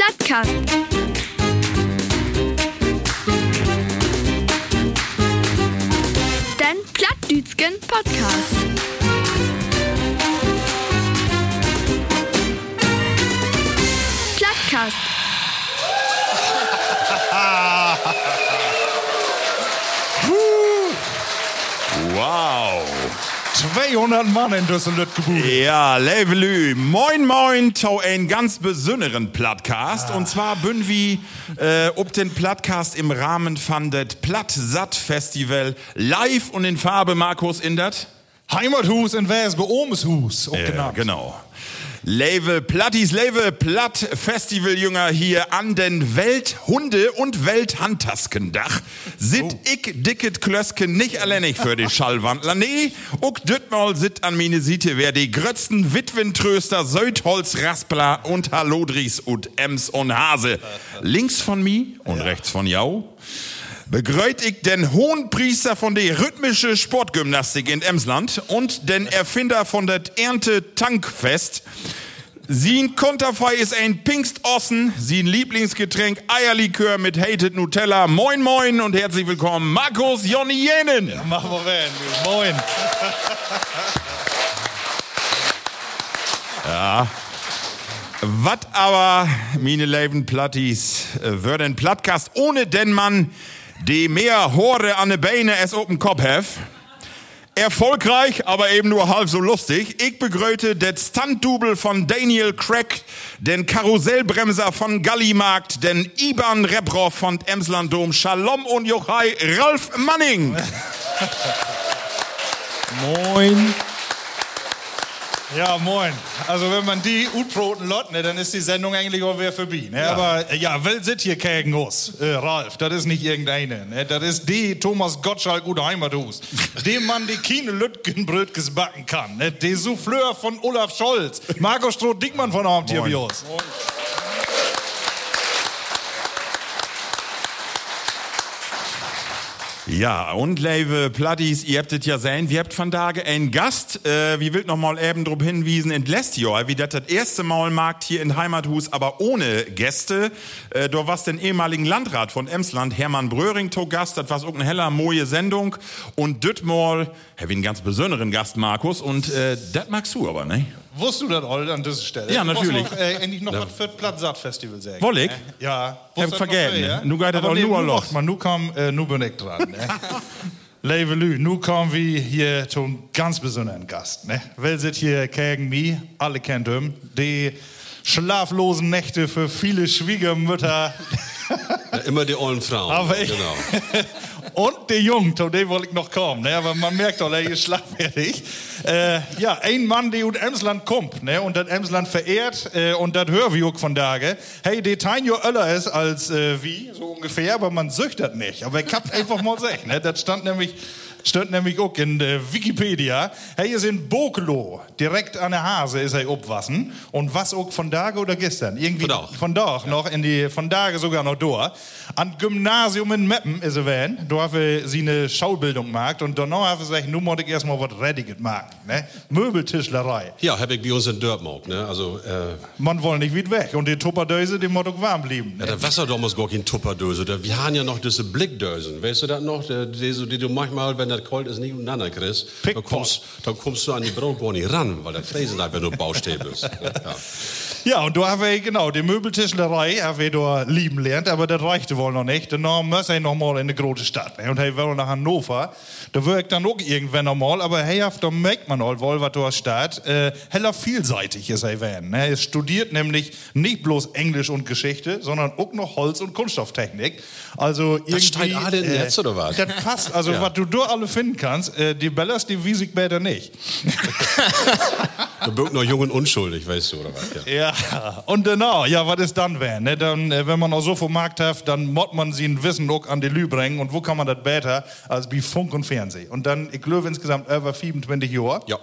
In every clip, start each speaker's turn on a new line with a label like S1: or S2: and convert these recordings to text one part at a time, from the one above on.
S1: Plattkast. Den Plattdütschen Podcast. Plattkast.
S2: 200 Mann in Düsseldorf gebucht.
S3: Ja, Levelü. Moin, moin, tau ein ganz besonderen Plattcast. Und zwar bin wir äh, ob den Plattcast im Rahmen von det Platt-Satt-Festival live und in Farbe, Markus, in dat?
S2: Heimathus in Wesbe, Ohmeshus, auch
S3: Ja, genau. Level Plattis Level Platt Festival Jünger hier an den Welthunde und Welthandtaskendach sit
S2: Oh.
S3: ich dicket Klösken nicht alleinig für die Schallwandler. Nee, uck düttmal sit an meine Siete wer die grötzten Witwentröster Söldholz Raspler und Halodris und Ems und Hase. Links von mi und rechts von jau. Begrüßt ich den Hohenpriester von der rhythmische Sportgymnastik in Emsland und den Erfinder von der Ernte Tankfest. Sein Konterfei ist ein Pingstossen, sein Lieblingsgetränk Eierlikör mit Hated Nutella. Moin moin und herzlich willkommen, Markus Jonny Jenen.
S2: Machen wir rein. Moin.
S3: Was aber, meine lieben Plattis, äh, wird ein Plattkast ohne den Mann, die mehr Hore an de Beine es open Kopf hef. Erfolgreich, aber eben nur halb so lustig. Ich begrüße den Stuntdouble von Daniel Craig, den Karussellbremser von Gallimarkt, den Iban Rebrov von Emslandom, Shalom und Jochai, Ralf Manning.
S2: Moin. Ja, moin. Also wenn man die utproten lot, ne, dann ist die Sendung eigentlich auch wieder vorbei. Ne? Aber äh, ja, wer sitzt hier gegen uns? Äh, Ralf, das ist nicht irgendeine. Ne? Das ist die Thomas Gottschalk gute Heimathus. dem Mann, die keine Lütgenbrötges backen kann. Ne? Der Souffleur von Olaf Scholz. Markus Stroh-Dickmann von Abend hier
S3: Moin.
S2: bei uns.
S3: Ja, und liebe Plattis, ihr habt es ja sehen, wir habt von Tage einen Gast, äh, wie wild noch mal eben drauf hinwiesen, in Jahr, wie das das erste Mal markt hier in Heimathus, aber ohne Gäste. Äh, da war's den ehemaligen Landrat von Emsland, Hermann Bröring, to Gast, das war auch eine heller, moje Sendung. Und düttmal, hab ich einen ganz besonderen Gast, Markus, und äh, das magst du aber, ne?
S2: Wusstest du das all an dieser Stelle?
S3: Ja,
S2: Du musst
S3: natürlich.
S2: Noch, äh, endlich noch was für das Plattsaat-Festival sagen.
S3: Woll ich?
S2: Ja.
S3: Hab
S2: Wusst das
S3: vergessen,
S2: ja?
S3: Nu geht das all nur
S2: nu
S3: los.
S2: mal, nu kam, äh, nu bin ich dran. Ne? Levelü, nu kommen wir hier zu einem ganz besonderen Gast. Ne? Wer sitzt hier gegen mich? Alle kennt ihn. Die schlaflosen Nächte für viele Schwiegermütter.
S4: Ja, immer die ollen Frauen.
S2: Aber ich-
S4: Genau.
S2: Und der Jung, zu dem wollte ich noch kommen, ne? aber man merkt doch, er ist schlagfertig. Äh, ja, ein Mann, der aus Emsland kommt ne? und das Emsland verehrt äh, und das hören wir auch von Tage. Hey, der Teinjo öller ist als äh, wie, so ungefähr, aber man süchtet nicht. Aber ich hab's einfach mal gesagt, ne? das stand nämlich, stand nämlich auch in der Wikipedia. Hey, ist in Bokelo, direkt an der Hase ist er obwassen und was auch von Tage oder gestern? Irgendwie
S4: Von Dach.
S2: von Dach noch in die, von Tage sogar noch da. An Gymnasium in Meppen ist er wenn, da haben sie eine Schaubildung gemacht und danach haben wir gesagt, nun muss ich erstmal was Rettiges machen, ne? Möbeltischlerei.
S4: Ja, habe ich bei uns in Dörpmauck, ne? Also, äh,
S2: Man will nicht weit weg und die Tupperdöse, die muss auch warm bleiben.
S4: ja,
S2: Ne?
S4: der Wasser damals gar kein Tupperdöse. Da- Wir haben ja noch diese Blickdösen. Weißt du das noch? Die, die, die du manchmal, wenn das kalt ist, nicht untereinander kriegst. Dann kommst, dann kommst du an die Braut gar nicht ran, weil der Fräsen einfach nur Baustäbe ist. Ja.
S2: Ja, und da haben wir, genau, die Möbeltischlerei haben wir da lieben lernt, aber das reichte wohl noch nicht. Dann muss er noch mal in eine große Stadt. Ne? Und er will nach Hannover. Da wirkt dann auch irgendwann noch mal, aber hey, da merkt man auch wohl, was da steht. Äh, heller vielseitig ist er werden. Ne? Er studiert nämlich nicht bloß Englisch und Geschichte, sondern auch noch Holz- und Kunststofftechnik. Also irgendwie,
S4: steht alle im Netz, oder was?
S2: Das passt. Also,
S4: Ja.
S2: was du da alle finden kannst, äh, die Bellas, die wies ich besser nicht.
S4: Du bist noch jung und unschuldig, weißt du, oder was? Ja.
S2: Ja, und genau, ja, was ist dann wer? Ne? Dann, äh, wenn man auch so vom Markt hat, dann muss man sie ein Wissen auch an die Lü bringen. Und wo kann man das besser als bei Funk und Fernsehen? Und dann, ich glaube insgesamt über 25 Jahre.
S4: Ja.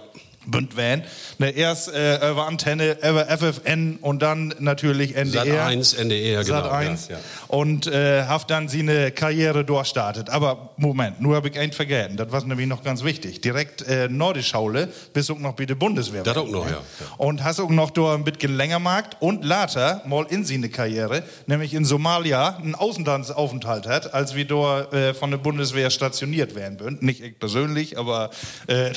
S2: Bündwan. Ne, erst äh, über Antenne, über FFN und dann natürlich NDR.
S4: Sat 1, NDR, genau.
S2: Sat 1.
S4: Ja, ja.
S2: Und äh, hat dann seine Karriere durchstartet. Aber Moment, nur habe ich eins vergessen. Das war nämlich noch ganz wichtig. Direkt äh, Nordischaule bis auch noch bei der Bundeswehr.
S4: Das auch noch, ja. ja.
S2: Und hast auch noch da ein bisschen länger gemacht und later mal in seine Karriere, nämlich in Somalia, einen Außenlandsaufenthalt hat, als wir da äh, von der Bundeswehr stationiert werden würden. Nicht ich persönlich, aber äh,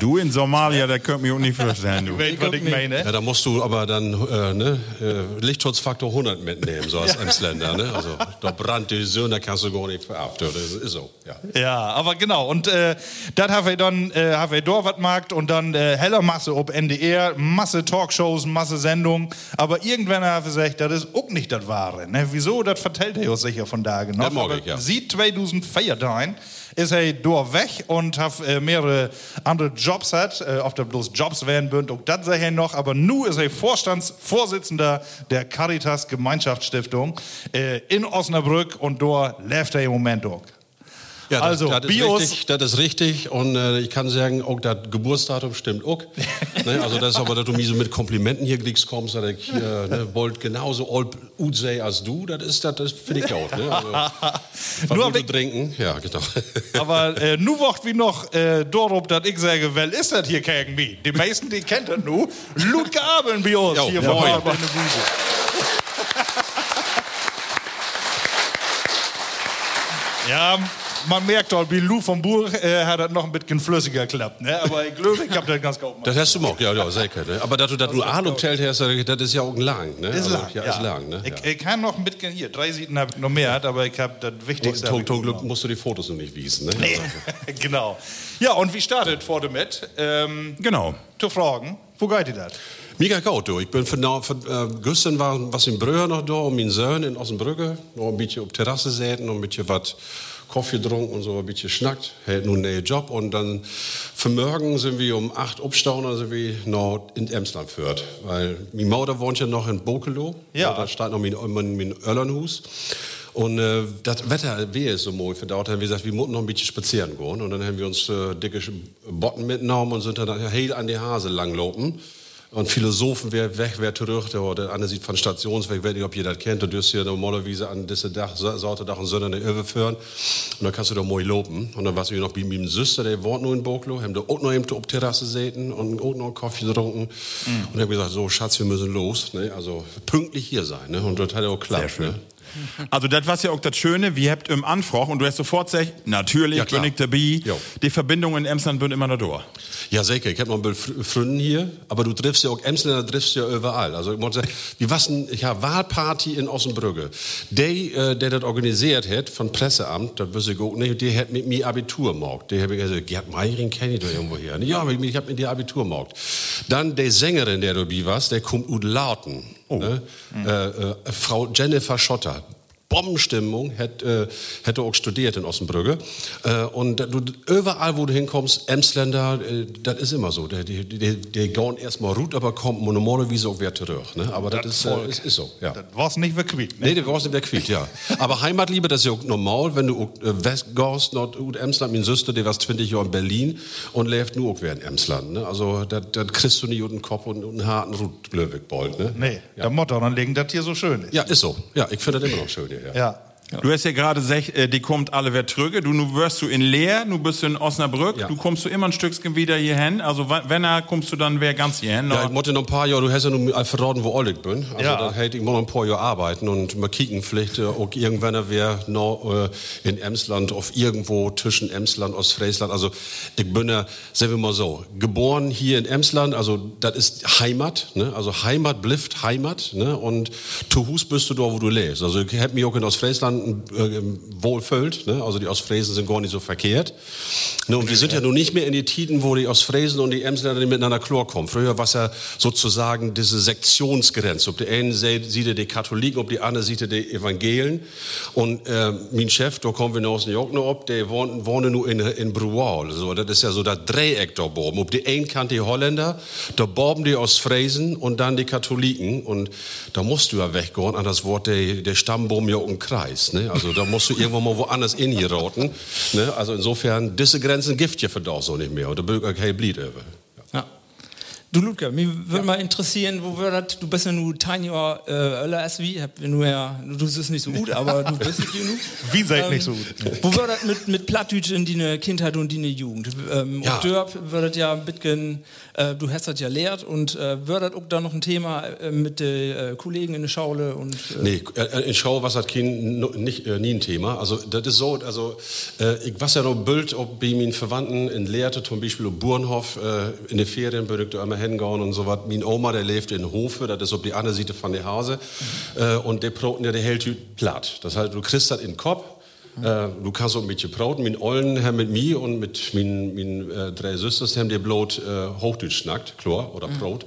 S3: Du in Somalia, da könnt mir auch nicht vorstellen, du.
S2: du weißt, was ich meine.
S4: Ja, da musst du aber dann äh, ne, äh, Lichtschutzfaktor 100 mitnehmen, so als Emsländer. Ne? Also da brannt die Söhne, da kannst du gar nicht verhaften. Das ist so, ja.
S2: Ja, aber genau. Und äh, das haben wir dann, äh, haben wir was gemacht und dann äh, heller Masse ob NDR, Masse Talkshows, Masse Sendungen. Aber irgendwann haben wir gesagt, das ist auch nicht das Wahre. Ne? Wieso? Das vertellt er uns sicher von da Aber
S4: ich, ja.
S2: Sieht 2014 ist er da weg und hat äh, mehrere andere Jobs hat, äh, ob das bloß Jobs werden würden, auch das sei er noch, aber nu ist er Vorstandsvorsitzender der Caritas Gemeinschaftsstiftung äh, in Osnabrück. Und da läuft er im Moment auch.
S4: Ja,
S2: Also,
S4: das, das
S2: Bios-
S4: Ist richtig, das ist richtig und äh, ich kann sagen, auch das Geburtsdatum stimmt auch. ne, also das ist aber, dass du mir so mit Komplimenten hier kriegst, kommst, dass ich äh, ne, wollt genauso old ut sei als du, das ist, das, das finde ich auch. Ne? Also,
S2: Nur
S4: Nur
S2: ich-
S4: trinken, ja genau.
S2: Aber äh, nu wocht wie noch äh, darum, dass ich sage, wer ist das hier gegen mich? Die meisten, die kennt das nu. Ludger Abeln bei uns
S4: Jo,
S2: hier
S4: ja,
S2: vor. Ort in der. Ja, man merkt doch, wie Lou vom Buch äh, hat das noch ein bisschen flüssiger geklappt. Ne? Aber ich glaube, ich habe das ganz gut gemacht.
S4: Das hast du gemacht, ja, ja, sicher. Ne? Aber dass du das nur Ahnung zählt hast, das ist ja auch lang. Ne?
S2: Ist
S4: also,
S2: lang,
S4: ja, ist lang. Ne?
S2: Ich,
S4: ja.
S2: ich kann noch ein bisschen hier, drei Seiten habe ich noch mehr, aber ich habe das Wichtigste.
S4: Zum, Glück musst du die Fotos noch nicht wiesen. Ne?
S2: Nee, genau. Ja, und wie startet vor damit? Ähm,
S3: Genau.
S2: zu fragen, wo geht ihr das?
S4: Mega gut, du. Ich bin von, von äh, gestern war was in Brüher noch da und mein Sohn in Ossenbrücke. Noch ein bisschen auf Terrasse säten und ein bisschen was Kaffee getrunken und so ein bisschen schnackt. Hält nun einen Job und dann für morgen sind wir um acht aufstauen, dann sind wir noch in Emsland führt. Weil mein Mutter wohnt ja noch in Bokelo.
S2: Ja.
S4: Da steht noch mein, mein, mein Öllernhus. Und äh, das Wetter wäre es so mooi verdauert, haben wir gesagt, wir mussten noch ein bisschen spazieren gehen. Und dann haben wir uns äh, dicke Botten mitgenommen und sind dann heel an die Hase langlopen. Und Philosophen, wer weg, wer zurück, der, der andere sieht von Stationsweg, ich weiß nicht, ob ihr das kennt, du dürst hier normalerweise an diese Dach, Sortedach und Sonne Öwe führen. Und dann kannst du da mooi lopen. Und dann warst du noch bei meinem Süster, der wohnt nur in Boklo, haben da auch noch eben auf Terrasse säten und auch noch einen Kaffee getrunken. Und ich habe gesagt, so Schatz, wir müssen los. Ne? Also pünktlich hier sein. Ne? Und das hat ja auch geklappt.
S3: Sehr schön.
S4: Ne?
S3: Also das war ja auch das Schöne, wir habt im Anfrage und du hast sofort gesagt, natürlich
S4: Ja,
S3: ich dabei. Die Verbindungen in Emsland sind immer noch da.
S4: Ja, sicher. Ich habe noch ein paar Freunde hier, aber du triffst ja auch Emsländer, triffst ja überall. Also ich muss sagen, wie was denn, ich habe Wahlparty in Ossenbrügge. Der, äh, der das organisiert hat, von Presseamt, das wüsste ich auch nicht, der hat mit mir Abitur gemacht. Der habe ich gesagt, Gerd Meiring kenne ich doch irgendwo her. Ja, aber ich, ich habe mit dir Abitur gemacht. Dann der Sängerin, der dabei war, der kommt aus Lauten. Ne? Äh, äh, Frau Jennifer Schotter. Bombenstimmung, hätte, äh, hätte auch studiert in Ossenbrügge. Äh, und du, überall, wo du hinkommst, Emsländer, äh, das ist immer so. Die, die, die, die gehen erstmal gut, aber kommen normalerweise auch wieder zurück. Ne? Aber das, ist, äh, ist, ist so, ja.
S2: Das war's nicht verquiet. Ne?
S4: Nee, der warst nicht mehr quitt, ja. Aber Heimatliebe, das ist ja auch normal, wenn du auch, äh, West gehst, Nord ut Emsland, mein Süster, der war 20 Jahre in Berlin und lebt nur auch wieder in Emsland. Ne? Also, das kriegst du nicht den Kopf und einen harten Rut Blöwigbold. Ne?
S2: Nee, der Motto, dann legen das hier so schön ist.
S4: Ja, ist so. Ja, ich finde das immer noch schön hier. Ja.
S2: Ja.
S3: Du hast ja gerade gesagt, äh, die kommt alle wer trüge. Du, nu wirst du in Leer, nu bist du in Osnabrück,
S4: Ja.
S3: du kommst du immer ein Stückchen wieder hierhin. Also wenn er kommst du dann wer ganz hierhin.
S4: Ja, ich musste noch ein paar Jahre, du hast ja nun verraten, wo ich bin. Also
S2: Ja.
S4: da hätte ich noch ein paar Jahre arbeiten und mal kicken, vielleicht äh, auch irgendwann wer noch äh, in Emsland, auf irgendwo zwischen Emsland, Ostfriesland. Also ich bin ja, sagen wir mal so, geboren hier in Emsland, also das ist Heimat, ne? also Heimat blifft Heimat ne? und zu Hus bist du da, wo du lebst. Also ich hätte mich auch in Ostfriesland äh, wohlfühlt, ne? also die Ostfriesen sind gar nicht so verkehrt. Ne? Und wir sind ja nun nicht mehr in die Tiden, wo die Ostfriesen und die Emsländer miteinander Chlor kommen. Früher war es ja sozusagen diese Sektionsgrenze. Ob die einen sieht die Katholiken, ob die andere sieht die Evangelien. Und äh, mein Chef, da kommen wir noch aus New York noch ab, der wohnt, wohnt nur in, in Brual. So, das ist ja so das Dreieck da oben. Ob die einen kannte die Holländer, da boben die Ostfriesen und dann die Katholiken. Und da musst du ja weggehen an das Wort der, der Stammbaum ja im Kreis. Ne? Also da musst du irgendwo mal woanders in hier roten. Ne? Also insofern, diese Grenzen gibt ja für da so nicht mehr. Und da ich okay, blieb über.
S5: Ja. Du Ludger, mich würde mal interessieren, wo wir das, du bist ja nur tiny Jahr äh, als wie, wir nur ja, du bist nicht so gut, aber du bist es genug.
S2: Wie seid nicht so gut?
S5: Wo wir das mit, mit Plattdeutsch in deine Kindheit und deine Jugend? Ähm,
S4: Ja.
S5: ja. Dörp wird das ja bisschen, äh, du hast das ja lehrt und äh, wird das auch da noch ein Thema äh, mit den äh, Kollegen in der Schaule und äh,
S4: Nee, äh, in Schau was hat kein, nicht, nie ein Thema. Also, das ist so, also, ich was ja noch Bild, ob bei meinen Verwandten in Lehrte, zum Beispiel auf Burnhof, in den Ferien bin ich da immer hingegangen und so was. Mein Oma, der lebt in Hofe, das ist auf die andere Seite von der Hase, äh, und der Broten, ja, der hält platt. Das heißt, du kriegst das in den Kopf, äh, du kannst auch bisschen brauten. Mein Ollen haben mit mir und mit meinen, meinen äh, drei Schwestern haben die bloß äh, Hochdeutsch schnackt, Chlor oder Brot.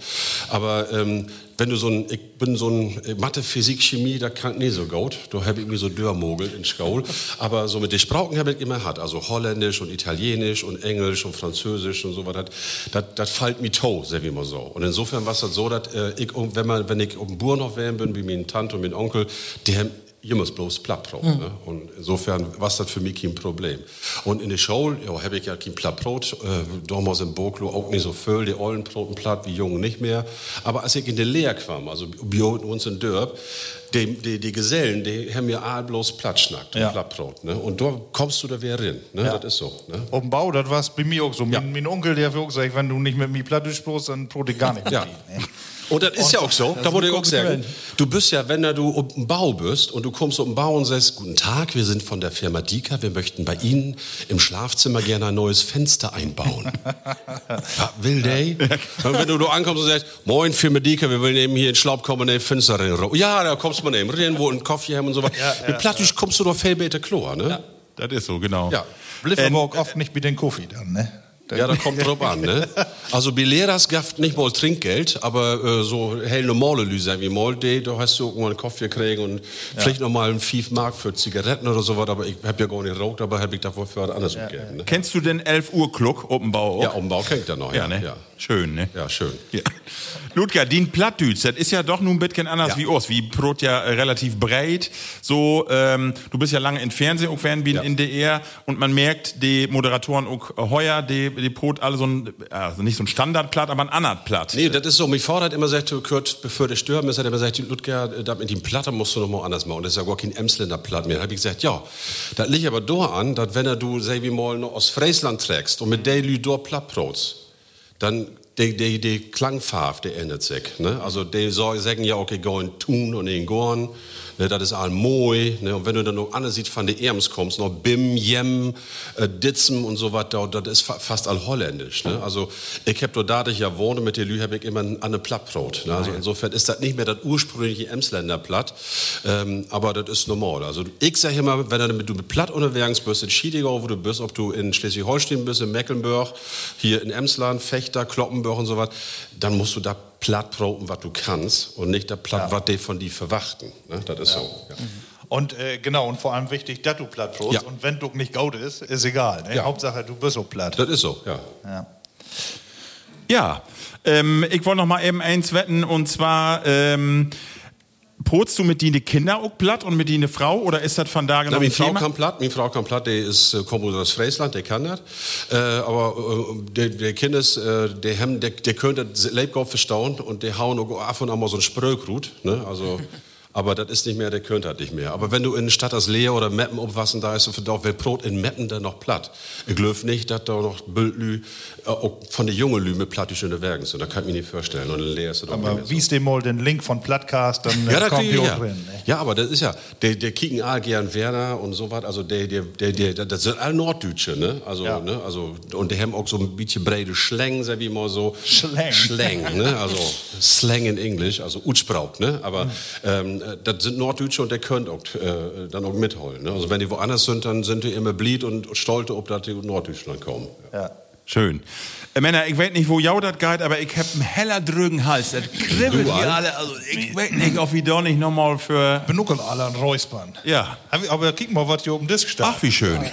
S4: Aber ähm, wenn du so ein, ich bin so ein äh, Mathe, Physik, Chemie, da kann ich nicht so gut. Da habe ich mir so dörrmogelt in Schule. Aber so mit den Sprachen habe ich immer hat. Also Holländisch und Italienisch und Englisch und Französisch und so was. Das, das fällt mir toe, sag ich mal so. Und insofern war es das so, dass äh, ich, wenn, man, wenn ich auf dem Bauernhof wären bin, wie meine Tante und mein Onkel, die haben jemals bloß Plattbrot. Ne? Und insofern war das für mich kein Problem. Und in der Schule ja, habe ich ja kein Plattbrot. Äh, damals in Boklo auch nicht so viel, die ollen Broten platt, wie Jungen nicht mehr. Aber als ich in die Lehre kam, also bei uns in Dörp, die, die, die Gesellen, die haben mir all bloß Platt schnackt,
S2: Ja.
S4: Plattbrot. Ne? Und da kommst du da wieder rein. Ne?
S2: Ja.
S4: Das ist so. Ne?
S2: Auf dem Bau, das war bei mir auch so.
S4: Ja.
S2: Mein, mein Onkel, der hat auch gesagt, wenn du nicht mit mir Plattdeutsch sprichst, dann brot ich gar nicht mit
S4: Ja. Und das ist ja auch so, da
S5: ein
S4: ich auch sagen, du bist ja, wenn da du um den Bau bist und du kommst um den Bau und sagst, guten Tag, wir sind von der Firma Dika, wir möchten bei Ihnen im Schlafzimmer gerne ein neues Fenster einbauen. ja, will they? Und wenn du, du ankommst und sagst, moin Firma Dika, wir wollen eben hier in Schlaub kommen und ein Fenster rein. Ja, da kommst du mal eben rein, wo ein Kaffee haben und so weiter. Mit Plattisch kommst du doch viel besser klar, ne?
S3: Das ist so, genau.
S4: Ja.
S2: Bliff aber auch oft nicht mit den Kaffee dann, ne?
S4: Ja, da kommt drauf an, ne? Also bei Lehrers gaft nicht mal Trinkgeld, aber äh, so hell normale Lüse wie mal, die, da hast du irgendwann einen Kaffee gekriegt und vielleicht noch mal einen 5 Mark für Zigaretten oder sowas, aber ich hab ja gar nicht geraucht, aber hab ich dafür für was anderes gegeben, ne?
S3: Kennst du den 11 Uhr Kluck, Oppenbau?
S4: Ja, Umbau kennt er noch,
S3: ja,
S4: ja.
S3: ne?
S4: Ja,
S3: Schön, ne?
S4: ja schön.
S3: Ja. Ludger, den Plattdütsch, das ist ja doch nun ein bisschen anders
S4: Ja.
S3: wie uns. Wie Brot ja äh, relativ breit. So, ähm, du bist ja lange in Fernsehen auch werden wie
S4: Ja.
S3: in DR und man merkt, die Moderatoren auch äh, heuer, die, die Brot alle so ein, also nicht so ein Standardplatt, aber ein Andertplatt.
S4: Nee, das ist so. Mich hat immer gesagt, Kurt, bevor der sterben ist, hat er immer gesagt, Ludger, äh, da mit dem Platte musst du noch mal anders machen. Und das ist ja gar kein Emsländer Platt mehr. Da habe ich gesagt, ja, das liegt aber da an, dass wenn er du, sag wie mal, noch aus Friesland trägst und mit der Lü dort Plattbrots, dann die, die, die Klangfarbe, die ändert sich. Ne? Also die sagen ja, okay, go in Tun und in Gorn, ne, das ist all moi. Ne? Und wenn du dann noch anders sieht von den Erms kommst, noch Bim, Jem, äh, Ditzen und so weiter, das ist fa fast all holländisch. Ne? Also ich habe da dadurch ja wohne mit der Lü, habe ich immer ein eine Plattbrot. Ne? Also insofern ist das nicht mehr das ursprüngliche Emsländer Platt, ähm, aber das ist normal. Also ich sage immer, wenn du mit, Platt unterwegs bist, in Schiedegau, wo du bist, ob du in Schleswig-Holstein bist, in Mecklenburg, hier in Emsland, Fechter, Kloppenburg und so was, dann musst du da platt broten, was du kannst und nicht da platt, was die von die verwachten. Ne? Das ist so. Ja.
S2: Und äh, genau, und vor allem wichtig, dass du platt brotst.
S4: Ja.
S2: Und wenn du nicht gaut ist, ist egal. Ne?
S4: Ja.
S2: Hauptsache, du bist auch platt.
S4: Das ist so, ja.
S2: Ja.
S3: Ja, ähm, ich wollte noch mal eben eins wetten und zwar, ähm, Potst du mit die Kinder auch platt und mit die eine Frau oder ist das von da
S4: Na,
S3: genau
S4: meine
S3: ein
S4: Frau kann platt, meine Frau kann platt, die ist, äh, kommt aus Friesland, der kann das. Äh, aber äh, der, der Kind ist, äh, der, haben, der, der könnte das Leibgau verstauen und der hauen auch ab und an mal so ein Sprögrut, ne? Also, aber das ist nicht mehr, der könnte das nicht mehr. Aber wenn du in Stadt als Leer oder Meppen umwassen, da ist so verdammt, wer Brot in Meppen dann noch platt. Ich glaube nicht, dass da noch Bildlü, äh, von der jungen Lü mit platt die schöne Werken sind. Da kann ich mir nicht vorstellen. Und Leer ist
S2: Aber
S4: so.
S2: wies dir mal den Link von Plattcast, dann
S4: Ja, da
S2: kommt die
S4: ja.
S2: drin. Ne?
S4: Ja, aber das ist ja, der, der kicken all gern Werner und so was, also der, der, der, der, das sind alle Norddeutsche, ne? Also,
S2: Ja.
S4: ne? Also, und die haben auch so ein bisschen breite Schläng, sag ich mal so.
S2: Schläng.
S4: Schläng, ne? Also, Slang in Englisch, also Utsprauk, ne? Aber,
S2: Mhm.
S4: ähm, äh, das sind Norddeutsche und der könnt auch, äh, dann auch mitholen, ne? Also, wenn die woanders sind, dann sind die immer blied und stolz, ob da die Norddeutschland kommen.
S2: Ja.
S3: Schön. Äh, Männer, ich weiß nicht, wo jau das geht, aber ich hab einen heller drögen Hals. Das kribbelt
S4: Du,
S3: hier
S4: Al?
S3: alle. Also ich weiß nicht, ob ich da nicht nochmal für...
S2: Benuckel alle an Räuspern.
S3: Ja.
S2: Aber guck mal, was hier oben Disk steht.
S3: Ach, wie schön.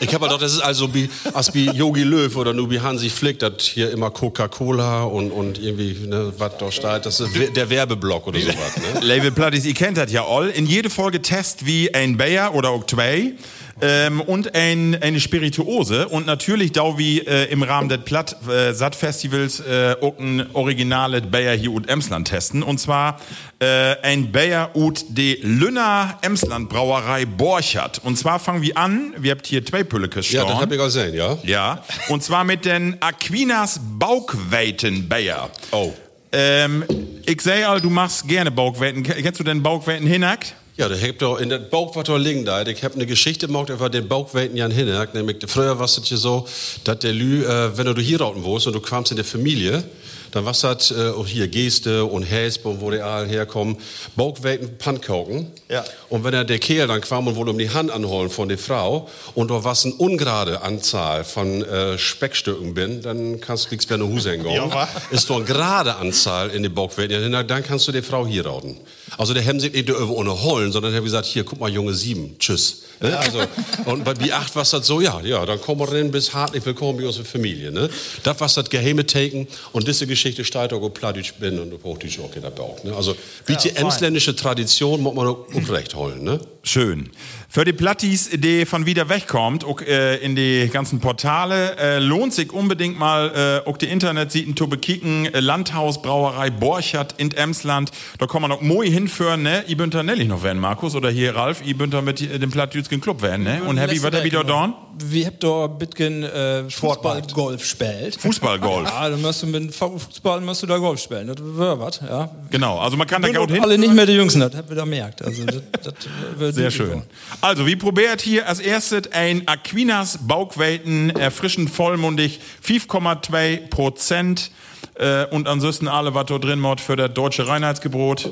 S4: Ich habe doch, das ist also wie, als wie Yogi Löw oder nur wie Hansi Flick, das hier immer Coca-Cola und, und irgendwie, ne, was da steht, das ist we- der Werbeblock oder sowas, ne?
S3: Label Platties, ihr kennt das ja all. In jede Folge Test wie ein Bayer oder auch zwei. Ähm, und ein, eine Spirituose und natürlich da wie äh, im Rahmen des Platt äh, Sat Festivals äh, auch ein originales Bayer hier und Emsland testen und zwar äh, ein Bayer ut de Lünner Emsland Brauerei Borchert und zwar fangen wir an wir habt hier zwei Pülleke
S4: Ja, das hab ich gesehen, ja.
S3: ja und zwar mit den Aquinas Baukweiten Bayer
S4: Oh.
S3: ähm, ich sehe all, du machst gerne Baukweiten. Kennst du den Baukweiten hinackt?
S4: Ja, da habt ihr in der Bauch, was da liegen da. Ich hab eine Geschichte gemacht über den Bauchweiten Jan Hinnerk. Nämlich, früher war es so, dass der Lü, äh, wenn du hier rauten wohnst und du kamst in der Familie, dann war das äh, hier Geste und Häspe und wo die alle herkommen, Bauchweiten Pannkoken.
S2: Ja.
S4: Und wenn er der Kerl dann kam und wollte um die Hand anholen von der Frau und da was eine ungerade Anzahl von äh, Speckstücken bin, dann kannst du kriegst du eine Huse.
S2: Ja?
S4: Ist doch eine gerade Anzahl in den Bauchweiten, ja, dann kannst du die Frau hier rauten. Also der haben sich nicht über ohne holen, sondern der hat gesagt, hier, guck mal, Junge, sieben, tschüss. Ne? Also, und bei B8 war das so, ja, ja, dann kommen wir rein bis hartlich willkommen bei unserer Familie. Ne? Das war das geheime Taken und diese Geschichte steht auch, ob Plattdeutsch bin und ob Hochdeutsch auch in der Bauch. Ne? Also, wie die emsländische Tradition, muss man auch recht holen. Ne?
S3: Schön. Für die Plattis, die von wieder wegkommt, auch, äh, in die ganzen Portale, äh, lohnt sich unbedingt mal, äh, auch die Internetseiten zu bekicken. Äh, Landhausbrauerei Borchert in Emsland. Da kann man auch moi hinführen, ne? Ich bin da nämlich noch werden, Markus, oder hier Ralf. Ich bin da mit äh, dem Plattdütschen Club werden, ne? Und Happy wird er wieder dorn?
S5: Wir habt da bitgen äh, Fußball Golf spielt.
S3: Fußballgolf.
S5: Ja, dann musst du mit dem Fußball musst du da Golf spielen. Das wäre was, ja.
S3: Genau, also man kann da gut hin.
S5: alle nicht mehr die Jüngsten, das habt ihr da merkt. Also, das, das
S3: Sehr schön.
S5: So.
S3: Also, wie probiert hier als erstes ein Aquinas Bauchwelten, erfrischend vollmundig, 5,2 Prozent. Äh, und ansonsten alle, was da drin mod für das deutsche Reinheitsgebot.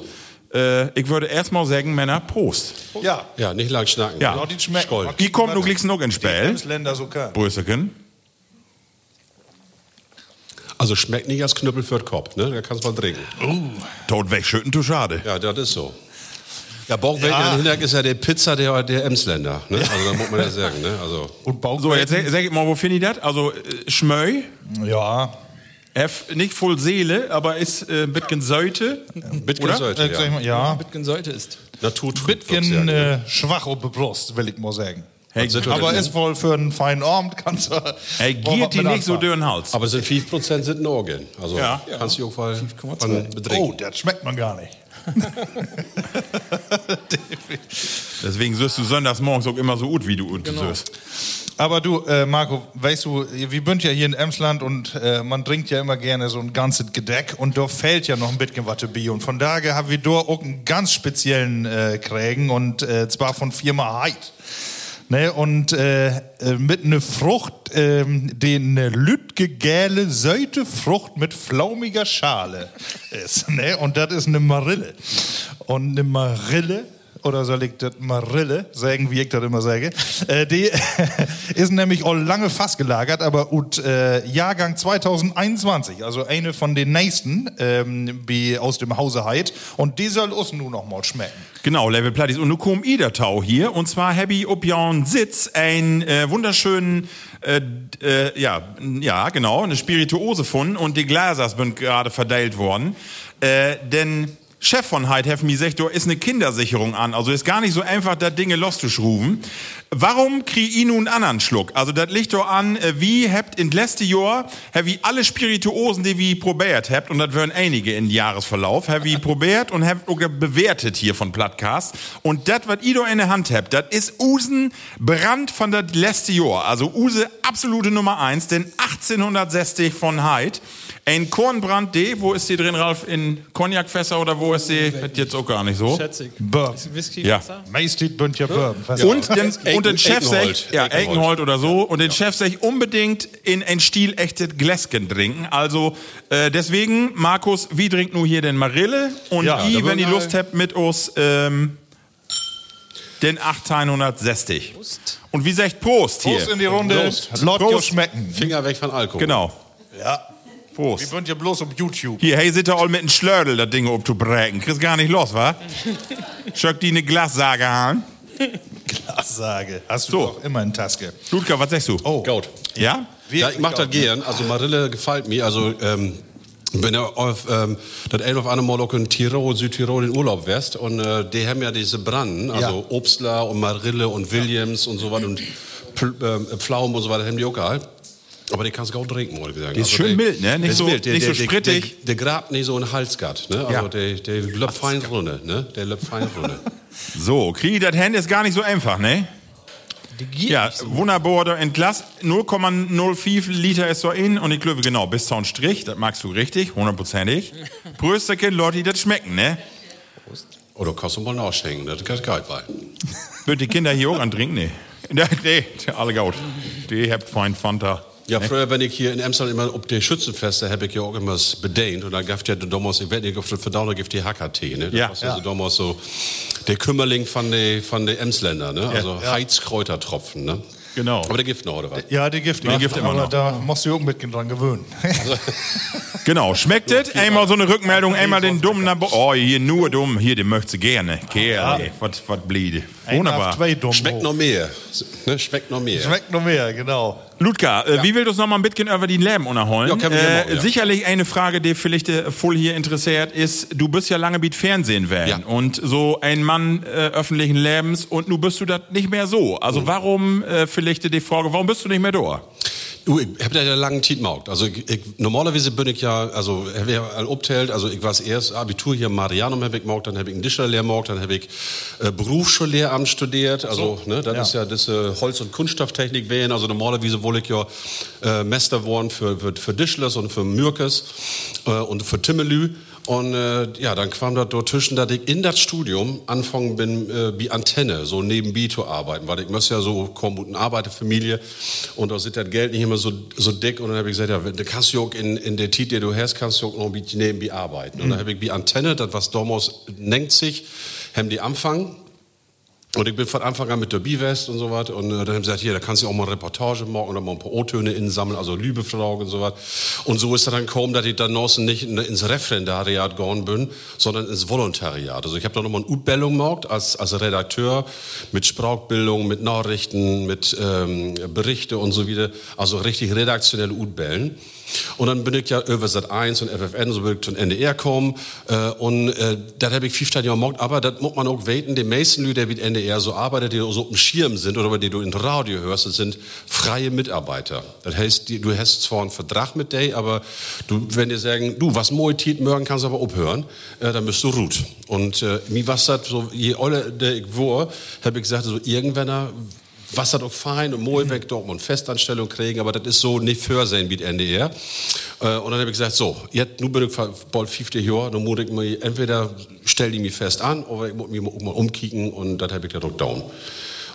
S3: Äh, ich würde erstmal sagen, Männer, Prost.
S2: Ja.
S4: Ja, nicht lang schnacken.
S3: Ja.
S2: Die schmecken.
S4: Skoll.
S3: Die kommt nur gleich noch ins
S2: Die
S3: Spiel.
S2: Emsländer so kann.
S3: Brüsseken.
S4: Also schmeckt nicht als Knüppel für den Kopf, ne? Da kannst du mal trinken.
S3: Tot wegschütten, du schade.
S4: Ja, das ist so. Ja, Bauchweiten
S2: Ja.
S4: Hinnerk ist ja der Pizza der, der Emsländer. Ne? Also, da muss man ja sagen. Ne? Also,
S2: Und Bauch.
S3: So, jetzt sag, sag ich mal, wo finde ich das? Also, äh, Schmöi,
S2: Ja.
S3: F, nicht voll Seele, aber ist äh, ein bisschen Säute.
S4: Bitgen
S3: Oder?
S4: sollte,
S2: Äh,
S4: ja.
S2: mal, ja.
S5: Bitgen sollte ist.
S4: Naturtrüb.
S2: Bisschen äh, schwach der Brust, will ich mal sagen.
S3: Hey,
S2: Aber ist wohl für einen feinen Abend, kannst du.
S3: Ey,
S2: mal
S3: giert die nicht so dürren Hals.
S4: Aber sind 5% sind in Orgeln. Also
S3: Ja.
S4: kannst du auch mal von
S2: Oh,
S4: betrinken.
S2: das schmeckt man gar nicht.
S3: Deswegen wirst du sonntags morgens auch immer so gut, wie du und genau. wirst.
S2: Aber du, äh, Marco, weißt du, wir sind ja hier in Emsland und äh, man trinkt ja immer gerne so ein ganzes Gedeck und da fällt ja noch ein bisschen was dabei. Und von daher haben wir da auch einen ganz speziellen äh, Krägen und äh, zwar von Firma Heid. Ne, und äh, äh, mit einer Frucht, ähm, die eine lütge gäle Säutefrucht mit flaumiger Schale ist. Ne? Und das ist eine Marille. Und eine Marille, oder soll ich das Marille sagen, wie ich das immer sage, äh, die ist nämlich auch lange fast gelagert, aber ut, äh, Jahrgang 2021, also eine von den nächsten ähm, wie aus dem Hause Heid. Und die soll uns nun noch mal schmecken.
S3: Genau, Level Plattis. Und nun kommt Idertau hier. Und zwar ob Jahren Sitz einen äh, wunderschönen, äh, äh, ja, ja, genau, eine Spirituose von und die Gläser sind gerade verteilt worden. Äh, denn Chef von Heid Hef mir gesagt, da ist eine Kindersicherung an. Also ist gar nicht so einfach, da Dinge loszuschruben. Warum krieg ich nun einen anderen Schluck? Also das liegt doch an, äh, wie habt in letzte Jahr, hab wie alle Spirituosen, die wie probiert habt, und das wären einige in Jahresverlauf, hab wie probiert und habt auch bewertet hier von Plattcast. Und das, was ihr da in der Hand habt, das ist Usen Brand von das letzte Jahr. Also Use absolute Nummer eins, denn 1860 von Heid. Ein Kornbrand D, wo ist die drin, Ralf? In Cognacfässer oder wo ist die? Das jetzt auch gar nicht so.
S5: Schätzig.
S2: Bourbon.
S5: Whisky,
S3: Ja.
S5: Wasser?
S2: Meistens bünd ja Bourbon.
S3: Und den, und den Chef
S4: Eckenhold.
S3: sagt, ja,
S4: Eckenhold.
S3: Oder so, und den Chef sagt unbedingt in ein Stil echtes Gläsken trinken. Also, äh, deswegen, Markus, wie trinkt nur hier den Marille? Und
S2: Ja,
S3: I, wenn ihr Lust habt, mit uns, ähm, den 1860. Und wie sagt Prost hier?
S2: Prost in die Runde.
S4: Prost.
S2: Laut dir
S3: Prost.
S2: schmecken.
S4: Finger weg von Alkohol.
S3: Genau.
S2: Ja. Wir
S3: Prost.
S2: sind ja bloß auf YouTube.
S3: Hier, hey, sit da all mit einem Schlördel, das Ding abzubrechen. Kriegst gar nicht los, wa? Schöck die eine Glassage an.
S2: Sage. Hast du
S3: So.
S2: doch immer in Taske.
S3: Ludger, was sagst du?
S2: Oh.
S4: Gut.
S3: Ja?
S2: Wir-
S4: Ja, ich mach das gern. Also Marille gefällt mir. Also ähm, Wenn du auf ähm, das ein auf einmal auch in Tirol, Südtirol in Urlaub wärst und äh, die haben ja diese Branden, also
S2: Ja.
S4: Obstler und Marille und Williams und so weiter und Pl äh, Pflaumen und so weiter haben die auch gehabt. Aber die kannst du auch trinken, wollte ich sagen.
S3: Die ist schön mild, ne? Nicht
S4: der
S3: so-
S4: mild. Der,
S3: nicht so
S4: der,
S3: sprittig.
S4: Der, der, grabt nicht so in den Hals gehabt, ne? Also
S3: Ja.
S4: der, der löppt fein runter, ne? Der löppt fein runter.
S3: So, kriege ich das Hand ist gar nicht so einfach, ne? Ja, wunderbar, da in Glas 0,05 Liter ist so in und ich glaube genau, bis zum Strich, das magst du richtig, hundertprozentig. Prösterchen, Leute, die das schmecken, ne?
S4: Oder kannst du mal nachschenken, das kann geil sein.
S3: Wird die Kinder hier auch antrinken? Nee. Nee, nee, alle gut. Die habt fein Fanta.
S4: Ja, früher, wenn ich hier in Amsterdam immer auf die Schützenfeste, habe ich ja auch immer was bedient. Und dann gab es ja damals, ich weiß nicht, ob das verdauung gibt, die HKT, ne? Das
S3: Ja.
S4: war so, so damals so der Kümmerling von den von de Emsländer, ne? Also Heizkräutertropfen, ne?
S3: Genau.
S4: Aber der Gift noch, oder was?
S2: Ja, die Gift,
S3: Die Gift immer noch.
S2: da musst du auch ein bisschen dran gewöhnen.
S3: Genau, schmeckt es? Einmal so eine Rückmeldung, einmal den dummen. Oh, hier nur dumm, hier, den möchtest du gerne. Kerl, was
S2: nach
S3: Wunderbar.
S2: zwei dumm
S4: Schmeckt noch mehr. Ne? Schmeckt noch mehr.
S2: Schmeckt noch mehr, genau.
S3: Ludger, äh, wie willst du uns noch mal ein bisschen über die Leben unterholen?
S4: Ja,
S3: äh,
S4: ja.
S3: Sicherlich eine Frage, die vielleicht äh, voll hier interessiert, ist, du bist ja lange mit Fernsehen werden
S4: Ja.
S3: und so ein Mann äh, öffentlichen Lebens und nun bist du das nicht mehr so. Also
S4: Mhm.
S3: warum, äh, vielleicht die Frage, warum bist du nicht mehr da?
S4: Du, ich hab da ja langen Tiet gemacht. Also ich, ich, normalerweise bin ich ja, also wer obteilt, also ich war erst Abitur hier in Marianum hab ich gemacht, dann hab ich einen Tischlerlehr gemacht, dann hab ich äh, Berufsschullehramt studiert. Also ne, das ist ja das äh, Holz- und Kunststofftechnik wählen. Also normalerweise wollte ich ja äh, Meister worden für, für, für Tischlers und für Mürkes äh, und für Timmelü. Und äh, ja, dann kam das dort zwischen, dass ich in das Studium anfangen bin, äh, wie Antenne, so nebenbei zu arbeiten, weil ich muss ja so kommen mit einer Arbeiterfamilie. Und da sind das Geld nicht immer so, so dick. Und dann habe ich gesagt, ja, wenn- du kannst ja auch in, in der Titel, die du hast, kannst du auch noch ein bisschen nebenbei arbeiten. Und dann habe ich wie Antenne, das was damals nennt sich, haben die anfangen und ich bin von Anfang an mit der Biwest und so was. Und äh, dann haben sie gesagt, hier, da kannst du auch mal eine Reportage machen oder mal ein paar O-Töne insammeln, also Lübefragen und so was. Und so ist es dann gekommen, dass ich dann noch nicht in- ins Referendariat gegangen bin, sondern ins Volontariat. Also ich habe da nochmal eine Utbildung gemacht als, als Redakteur mit Sprachbildung, mit Nachrichten, mit ähm, Berichte und so wieder. Also richtig redaktionelle Utbildung. Und dann bin ich ja über Sat 1 und FFN, so bin ich zum NDR kommen. Äh, und äh, das habe ich 15 Jahre gemacht. Aber das muss man auch weten, die meisten Leute, die mit NDR so arbeiten, die so auf dem Schirm sind oder die du in Radio hörst, das sind freie Mitarbeiter. Das heißt, die, du hast zwar einen Vertrag mit denen, aber du, wenn die sagen, du, was moi tit morgen kannst du aber abhören, äh, dann bist du ruht. Und äh, mir was das so, je oller der ich war, habe ich gesagt, so irgendwann was hat auch fein und mal weg dort und Festanstellung kriegen, aber das ist so nicht für sein wie die NDR. Äh, und dann habe ich gesagt, so, jetzt, nun bin ich bald 50 Jahre, dann muss ich mir, entweder stell die mich fest an, oder ich muss mich mal umkicken und das habe ich dann auch down.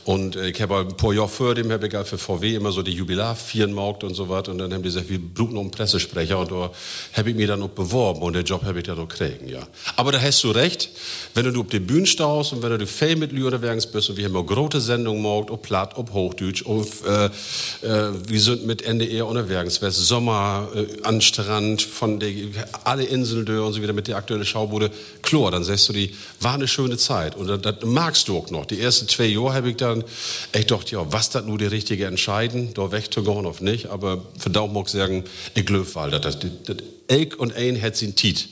S4: Und äh, ich habe ein paar Jahre vor dem habe ich für VW immer so die Jubilarfirmen gemacht und so was. Und dann haben die gesagt, wir brauchen noch einen Pressesprecher. Und da habe ich mich dann auch beworben und den Job habe ich dann auch kriegen, ja. Aber da hast du recht, wenn du auf die Bühne staust und wenn du Fame mit Lü unterwegs bist und wir haben auch große Sendungen gemacht, ob Platt, ob Hochdeutsch, ob, äh, äh, wir sind mit NDR unterwegs, was Sommer äh, an Strand, von der, alle Inseln und so wieder mit der aktuellen Schaubude. Klar, dann sagst du, die war eine schöne Zeit. Und das, das magst du auch noch. Die ersten zwei Jahre habe ich dann echt gedacht, ja, was das nur die richtige Entscheiden, da weg zu gehen auf nicht. Aber für Daumen ich sagen, ich glaube, weil das, das, das, ich und ein hat sin Tiet.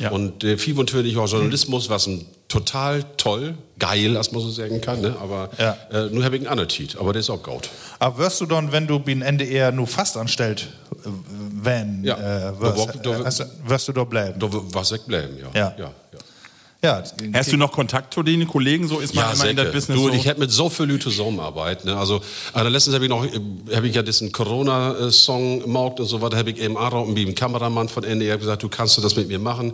S3: Ja.
S4: Und der 25 Jahre Journalismus, was ein total toll, geil, als man so sagen kann, ne? aber
S2: Ja.
S4: äh, nun habe ich einen anderen Tiet, aber der ist auch gut.
S2: Aber wirst du dann, wenn du beim NDR nur fast anstellt, äh, wenn,
S4: Ja.
S2: äh, wirst,
S4: Da wo- da-
S2: äh, du- wirst du da bleiben?
S4: Da was ich bleiben, ja.
S2: Ja.
S4: ja, ja.
S2: Ja,
S3: Hast du noch Kontakt zu den Kollegen? So ist man
S4: Ja,
S3: immer in das Business
S4: Du,
S3: so.
S4: ich hätte mit so viel Leuten zusammenarbeiten. Ne? Also, also letztens habe ich noch, habe ich ja diesen Corona-Song gemacht und so weiter, habe ich eben auch mit dem Kameramann von NDR gesagt, du kannst du das mit mir machen,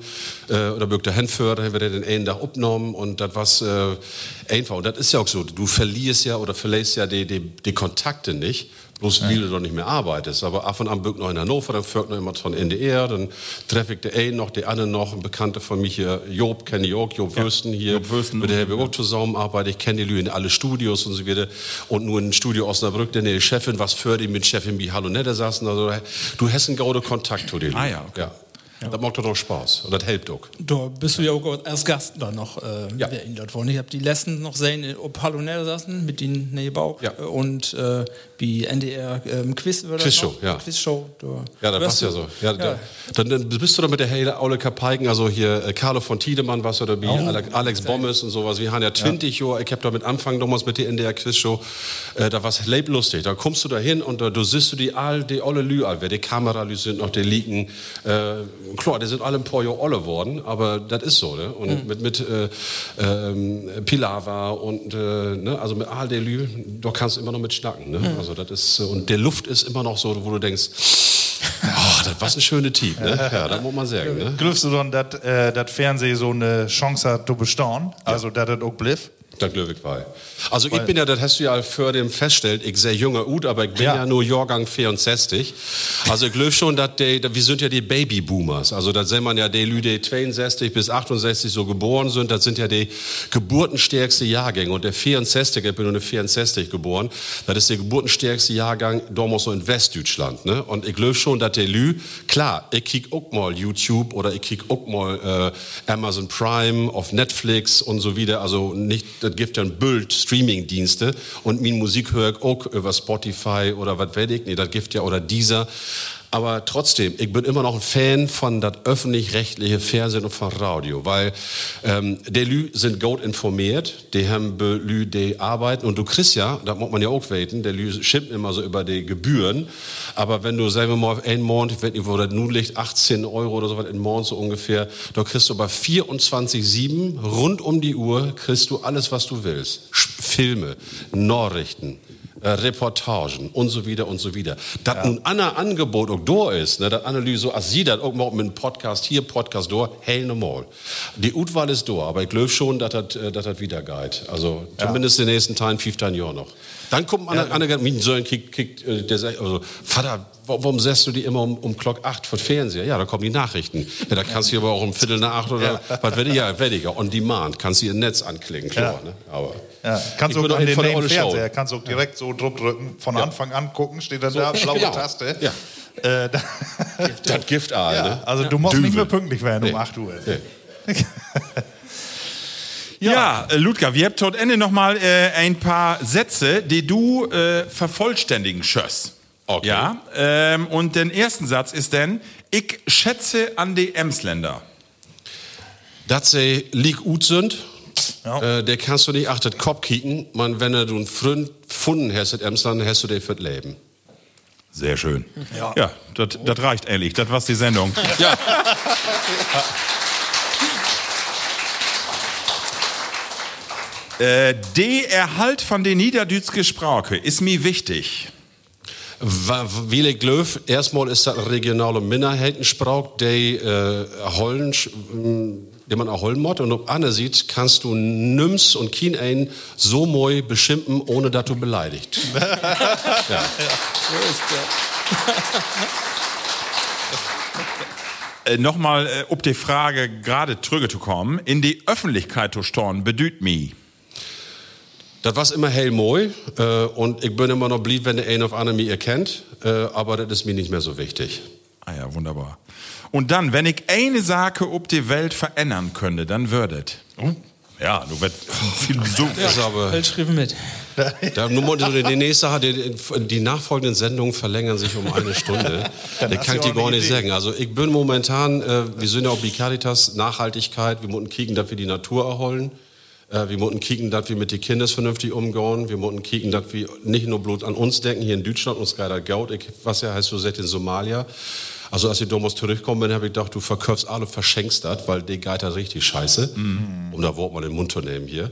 S4: äh, oder bürgt der Handführer, haben wir den einen Tag abgenommen und das war äh, einfach. Und das ist ja auch so, du verlierst ja oder verlässt ja die, die, die Kontakte nicht. Bloß weil du doch nicht mehr arbeitest. Aber ab und an birgt noch in Hannover, dann führt noch jemand von NDR, dann treffe ich den einen noch, den anderen noch, ein Bekannter von mir hier, Job, kenne ich auch, Job Würsten hier,
S3: Job Würsten.
S4: mit der habe ich auch zusammenarbeite. Ich kenne die Leute in alle Studios und so weiter. Und nur in Studio Osnabrück, denn die Chefin, was für die mit Chefin wie Hallo Nette saßen. Also du hast einen guten Kontakt zu den
S3: Ah
S4: Leuten.
S3: ja, okay.
S4: ja. Das macht doch Spaß. Und das hält auch.
S5: Da bist du ja auch als Gast da noch äh,
S4: Ja.
S5: erinnert worden. Ich habe die letzten noch sehen, ob Pallonell saßen mit den Neubau
S4: Ja.
S5: und äh, wie NDR ähm, Quiz oder
S4: Quizshow, ja.
S5: Quizshow. Da
S4: Ja, das
S5: warst
S4: passt ja
S5: du.
S4: so. Ja, Da, dann, dann bist du da mit der Hele Aule Kapeiken, also hier äh, Carlo von Tiedemann was oder wie Alex, Alex Bommes und sowas. Wir haben ja 20 Jahre, ich hab da mit Anfang damals mit der NDR Quizshow, äh, da war's lustig. Da kommst du da hin und da, du siehst du die all, die alle Lü, all, wer die Kameralü sind noch, die liegen, äh, klar, die sind alle ein paar Jahre alle worden, aber das ist so, ne? Und mit, mit äh, ähm, Pilava und, äh, ne? also mit all der Lü, da kannst du immer noch mit schnacken, ne? Also das ist, äh, und der Luft ist immer noch so, wo du denkst, Oh, das war ein schöner Team, ne? Ja, das muss man sagen, ne?
S2: Glaubst du dann, dass äh, das Fernsehen so eine Chance hat zu bestehen? Also, dass das auch bleibt?
S4: Das glaube ich war. Also ich bin ja, das hast du ja vor dem feststellt, ich sehr junger Ut, aber ich bin
S2: Ja.
S4: ja, nur Jahrgang 64. Also ich glaube schon, dass die, wir sind ja die Babyboomers. Also das sind man ja die Lüde 62 bis 68 so geboren sind, das sind ja die geburtenstärkste Jahrgänge. Und der 64, ich bin nur eine 64 geboren, das ist der geburtenstärkste Jahrgang damals so in Westdeutschland. Ne? Und ich glaube schon, dass der Lü, klar, ich kick auch mal YouTube oder ich kick auch mal äh, Amazon Prime auf Netflix und so wieder. Also nicht, das gibt ja ein Bild Streaming-Dienste und min Musik höre auch über Spotify oder was weiß ich, nee, das gibt ja oder dieser. Aber trotzdem, ich bin immer noch ein Fan von das öffentlich-rechtliche Fernsehen und von Radio, weil ähm, die Lü sind gut informiert, die haben be Lü die arbeiten und du kriegst ja, da muss man ja auch weten, der Lü schimpft immer so über die Gebühren, aber wenn du, wir mal, einen Monat, ich weiß nicht, wo das nun liegt, 18 Euro oder so was in Monat so ungefähr, da kriegst du bei 24-7 rund um die Uhr, kriegst du alles, was du willst. Filme, Nachrichten, äh, Reportagen und so wieder und so wieder. Das nun ein Angebot auch da ist, ne, das Analyse, so, als sie das auch mal mit einem Podcast hier, Podcast da, hell normal. Die Utwahl ist da, aber ich glaube schon, dass das, äh, dass das wieder geht. Also zumindest die nächsten 10, 15 Jahre noch. Dann kommt man an, an mein Sohn kriegt, kriegt äh, der sagt, also, Vater, warum setzt du die immer um, um Glock 8 vor Fernseher? Ja, da kommen die Nachrichten. Ja, da kannst du aber auch um Viertel nach 8 oder was werde ich, ja, weniger. On Demand, kannst du ihr Netz anklicken, klar,
S2: Ja.
S4: ne? Aber.
S2: Ja, kannst
S4: Ich
S2: du auch an den
S4: Olle Schau.
S2: Fernseher, kannst du auch direkt so drauf drücken, von Anfang an gucken, steht dann da, blaue
S4: genau.
S2: Taste.
S4: Ja.
S2: Äh, da,
S4: Das Gift all,
S2: ja,
S4: ne?
S2: also du musst nicht
S4: Düvel.
S2: mehr pünktlich werden um
S4: Nee.
S2: 8 Uhr.
S4: Nee.
S3: Ja, äh, Ludger, wir haben tot Ende noch mal äh, ein paar Sätze, die du äh, vervollständigen schöss.
S4: Okay.
S3: Ja, ähm, und der ersten Satz ist denn, ich schätze an die Emsländer.
S4: dass sie lieg gut sind.
S2: Ja.
S4: Äh, der kannst du nicht achtet Kopf kicken. Man, wenn du einen Freund gefunden hast in Emsland, hast du den fürs Leben.
S3: Sehr schön. Ja, ja das reicht ehrlich. Das war's die Sendung.
S4: Ja.
S3: äh, der Erhalt von den niederdütschen Sprache ist mir wichtig.
S4: Wie Glöf, erstmal ist das eine regionale Minderheitensprach, die äh, Hollen, die man auch Hollen muss. Und ob Anne sieht, kannst du nimmst und kien ein so moi beschimpfen, ohne dass du beleidigt. ja.
S3: Äh, Nochmal, äh, ob die Frage gerade zurückzukommen, in die Öffentlichkeit zu storn, bedüht mich.
S4: Das war immer hell moi äh, und ich bin immer noch blieb, wenn der ein auf andere mich erkennt, äh, aber das ist mir nicht mehr so wichtig.
S3: Ah ja, wunderbar. Und dann, wenn ich eine Sache ob die Welt verändern könnte, dann würdet. Ja, du wirst Philosoph.
S4: Das ist aber,
S5: Welt schrieben mit.
S4: da, nur mal, die, die nächste hat, die, die nachfolgenden Sendungen verlängern sich um eine Stunde. Da
S2: hast
S4: kann ich dir gar nicht
S2: Idee.
S4: sagen. Also ich bin momentan, äh, wir sind ja auch Caritas, Nachhaltigkeit, wir müssen kicken, dass wir die Natur erholen. Äh, wir müssen kicken, dass wir mit den Kindern vernünftig umgehen. Wir müssen kicken, dass wir nicht nur bloß an uns denken, hier in Deutschland, uns das Gaut. Was ja heißt so seit in Somalia. Also als ich damals zurückgekommen bin, habe ich gedacht, du verkaufst alle, verschenkst das, weil die geht das richtig scheiße. Um da Wort mal den Mund zu nehmen hier.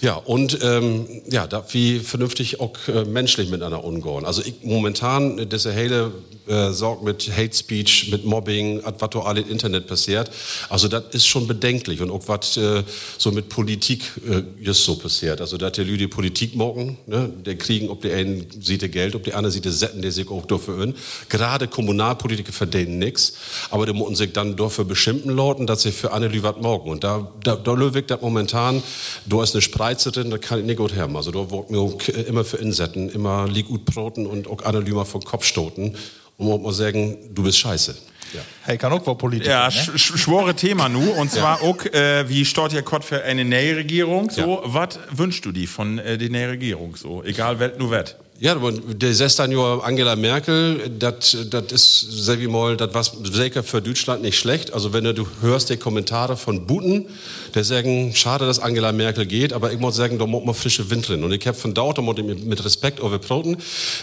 S4: Ja, und ähm, ja, da wie vernünftig auch äh, menschlich miteinander umgehen. Also ich momentan, diese hele äh, sorgt mit Hate Speech, mit Mobbing, was da alle im Internet passiert. Also das ist schon bedenklich und auch was äh, so mit Politik äh, just so passiert. Also dass die Leute die Politik morgen, ne, der kriegen, ob der einen sieht Geld, ob der andere sieht Setten, der sich auch dafür in. Gerade Kommunalpolitiker verdienen nix, aber die müssen sich dann dafür beschimpfen lauten, dass sie für eine Lü was morgen. Und da, da, da löwig das momentan, da ist eine Spreize drin, da kann ich nicht gut haben. Also da wird mir auch immer für insetten, immer lieg gut broten und auch eine Lü mal vom Kopf stoten. und man muss sagen, du bist scheiße. Ja.
S2: Hey, kann auch wohl Politiker,
S3: Ja,
S2: ne?
S3: sch sch- schwore Thema nu. Und zwar auch, äh, wie steht ja Gott für eine neue Regierung? So, was wünschst du die von äh, der neuen Regierung? So, egal wer nu wird.
S4: Ja, aber der ja Angela Merkel, das ist, ich mal, das was sicher für Deutschland nicht schlecht. Also wenn du hörst die Kommentare von Buten, der sagen, schade, dass Angela Merkel geht, aber ich muss sagen, da muss man frische Wind drin. Und ich habe von dort, da muss ich mit Respekt over Proten,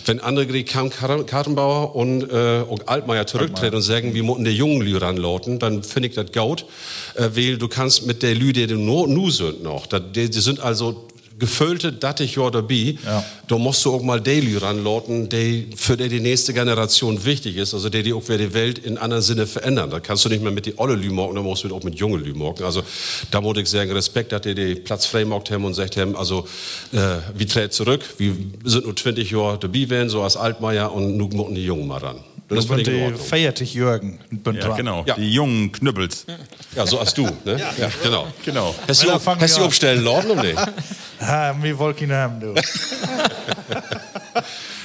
S4: wenn Annegret Kartenbauer und äh, auch Altmaier zurücktreten und sagen, wir müssen die jungen Lü ranlauten, dann finde ich das gaut, äh, weil du kannst mit der Lü, die du nur nu sind noch, dat- die, die sind also gefüllte, dattig Jahr dabei,
S2: Ja.
S4: da musst du auch mal Daily ranlauten, der für die, die nächste Generation wichtig ist, also der die auch wieder die Welt in anderen Sinne verändern. Da kannst du nicht mehr mit die olle Lümorgen, da musst du auch mit junge Lümorgen. Also da muss ich sagen, Respekt, dass die die Platz frei gemacht haben und sagt haben, also äh, wir treten zurück, wir sind nur 20 Jahre dabei werden, so als Altmaier und nun müssen die Jungen mal ran. Das in
S2: die feiertig Jürgen.
S3: Ja, genau.
S4: Ja.
S3: Die jungen Knüppels.
S4: Ja, so als du, ne? Ja, genau.
S3: Genau.
S4: Hast du, hast du
S2: ja-
S4: aufstellen lassen oder nicht?
S2: Ah, mir wollte ihn haben, du.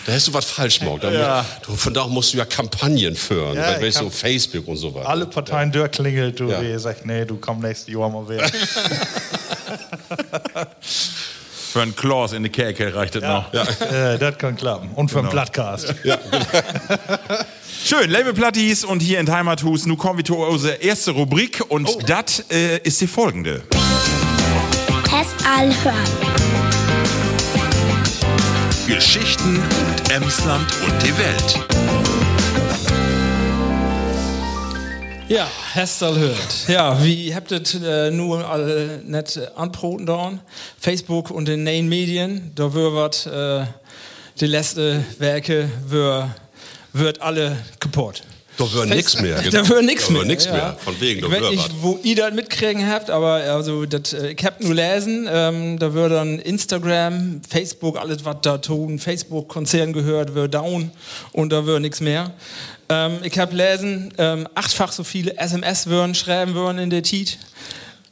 S4: Da hast du was falsch gemacht.
S3: Ja.
S4: du, von da musst du ja Kampagnen führen,
S2: Ja,
S4: weil,
S2: hab-
S4: Facebook und so weiter.
S2: Alle Parteien durchklingelt, du,
S4: Ja.
S2: sagt, nee, du komm nächstes Jahr mal wieder.
S3: Für einen Klaus in die Kerke reicht das noch.
S2: äh, das kann klappen. Und für einen Plattcast.
S3: Schön, liebe Plattis und hier in Heimathus, nu kommen wir zu unserer erste Rubrik und
S2: Oh.
S3: das äh, ist die folgende.
S1: Test hören.
S6: Geschichten und Emsland und die Welt.
S5: Ja, Hestel hört. Ja, wie habt ihr äh, nur alle net anproten da? Facebook und den neuen Medien, da wird äh, die letzte Werke wird, wird alle kaputt.
S4: Da wird nix mehr.
S5: Da wird nichts mehr.
S4: nix
S5: ja.
S4: mehr. Von wegen,
S5: ich weiß nicht, wo ihr das mitkriegen habt, aber also, das, äh, ich hab nur lesen, ähm, da wird dann Instagram, Facebook, alles was da tun, Facebook-Konzern gehört, wird down und da wird nichts mehr. Ähm, ich hab lesen, ähm, achtfach so viele SMS würden schreiben würden in der Tit.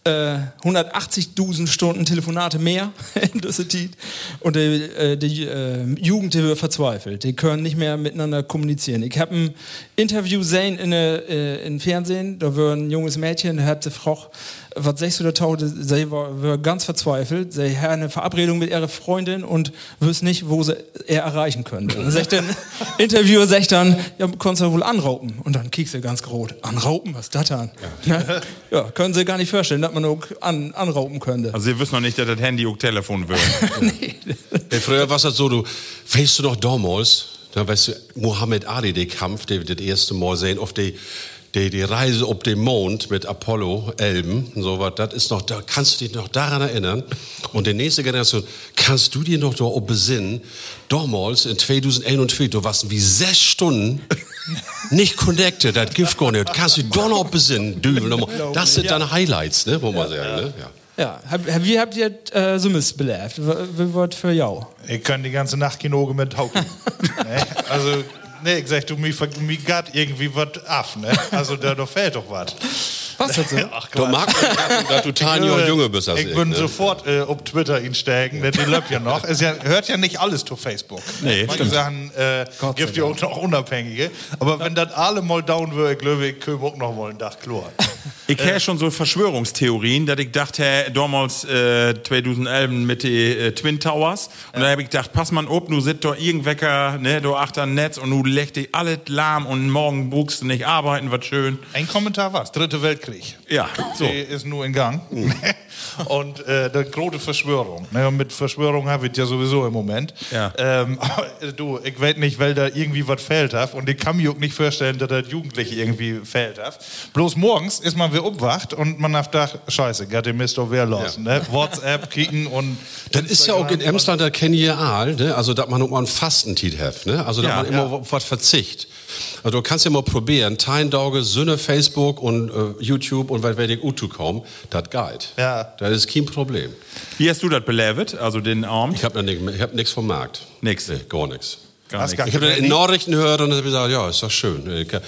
S5: Äh, 180.000 Stunden Telefonate mehr in dieser Zeit. Und die, äh, die äh, Jugend, die wird verzweifelt. Die können nicht mehr miteinander kommunizieren. Ich habe ein Interview gesehen in, äh, in Fernsehen. Da war ein junges Mädchen, der hat sie gefragt, was sagst du da tauchte? Sie war, war ganz verzweifelt. Sie hat eine Verabredung mit ihrer Freundin und wüsste nicht, wo sie er erreichen könnte. Und sagt dann, Interviewer sagt dann, ja, kannst du wohl anraupen. Und dann kiekst sie ganz rot. Anraupen? Was ist das dann? Ja. ja, können sie gar nicht vorstellen, dass man auch an, anraupen könnte.
S3: Also ihr wisst noch nicht, dass das Handy auch Telefon wird.
S4: Ey, früher war es so, du, weißt du noch damals, da weißt du, Mohammed Ali, der Kampf, der wir das erste Mal sehen, auf die, die, die Reise auf den Mond mit Apollo 11 und so was, das ist noch, da kannst du dich noch daran erinnern. Und die nächste Generation, kannst du dir noch da auch besinnen, damals in 2021, du warst wie sechs Stunden nicht connected, das Gift gar nicht. Kannst du dich da noch besinnen, Dübel. Das sind deine Highlights, ne, wo man sagen, ne? Ja.
S5: Ja, wie habt ihr äh, so missbelebt? Wie wird für jou?
S2: Ich kann die ganze Nacht Kino mit Hauken. ne? Also, nee, ich sag, du, mir, mir geht irgendwie was ab, ne? Also, da, da fehlt doch was.
S5: Was hat so?
S2: Ach,
S4: Du magst, dass du Tanja und Junge bist als
S2: Ich bin
S4: ne?
S2: sofort äh, auf Twitter ihn steigen, denn die läuft ja noch. Es ja, hört ja nicht alles zu Facebook.
S3: Nee,
S2: Manche
S3: stimmt.
S2: Sachen äh, gibt ja auch noch Unabhängige. Aber wenn das alle mal down würde, ich glaube, ich könnte auch noch mal einen Tag klar.
S3: Ich kenne schon so Verschwörungstheorien, dass ich dachte, hä, damals äh, 2011 mit den äh, Twin Towers. Und da habe ich gedacht, pass mal ob, nu sitzt da irgendwecker, ne, da achter Netz und nu legt dich alles lahm und morgen buchst du nicht arbeiten, was schön.
S2: Ein Kommentar was? Dritte Weltkrieg.
S3: Ja, so.
S2: Die ist nur in Gang. Und äh, die große Verschwörung. Ne, und mit Verschwörung habe ich ja sowieso im Moment.
S3: Ja.
S2: Ähm, aber, äh, du, ich weiß nicht, weil da irgendwie was fehlt hat. Und ich kann mir auch nicht vorstellen, dass das Jugendliche irgendwie fehlt hat. Bloß morgens ist man wieder aufwacht und man hat gedacht, scheiße, geht den Mist doch wer los. Ne? WhatsApp kicken und...
S4: Das ist ja auch in Emsland, da kennen ihr all, ne? Also, dass man auch mal einen Fastentit hat, ne? Also, dass
S3: Ja,
S4: man immer
S2: ja.
S4: auf was verzicht. Also, du kannst ja mal probieren, Teindauge, Sünne, Facebook und äh, YouTube und was werde ich Utu kommen, das geht.
S2: Ja.
S4: Das ist kein Problem.
S3: Wie hast du das belebt? Also den Abend?
S4: Ich habe hab nichts vom Markt.
S3: Nix.
S4: Nee, gar nichts.
S3: Nichts.
S4: Ich habe in? Nachrichten gehört und dann habe ich gesagt, ja, ist doch schön. Ja,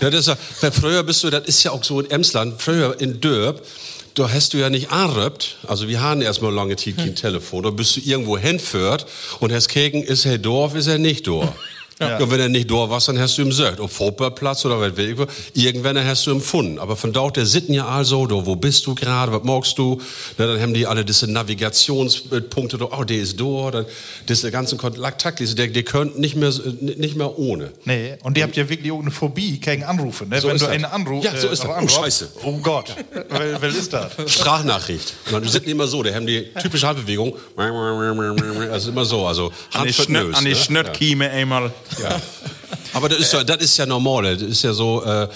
S4: das ist früher bist du, das ist ja auch so in Emsland, früher in Dörp, da hast du ja nicht anrüppt, also wir haben erstmal lange Zeit kein Telefon, da bist du irgendwo hinführt und hast gegen, ist er Dorf, ist er nicht Dorf. Ja. Und wenn er nicht da war, dann hast du ihm gesagt, auf Fußballplatz oder was will ich, irgendwann hast du empfunden. Aber von dort, der sitten ja also, do, wo bist du gerade, was magst du? Na, dann haben die alle diese Navigationspunkte, oh, der ist da, dann diese ganzen Kontaktliste, die, die können nicht mehr, nicht mehr ohne.
S2: Nee, und die habt ja wirklich auch eine Phobie gegen Anrufe, ne?
S4: So
S2: wenn du
S4: das.
S2: einen Anruf,
S4: Ja, so ist das. Oh, Scheiße.
S2: Oh Gott, wer, wer ist das?
S4: Sprachnachricht. Sind die immer so, die haben die typische Handbewegung. Das ist immer so, also
S3: An die,
S4: Hand für
S3: Schnö
S4: Nös,
S3: an die
S4: ne?
S3: Schnöttkieme einmal.
S4: Ja. Aber das ist, ja, das ist ja normal. Das ist ja so, äh,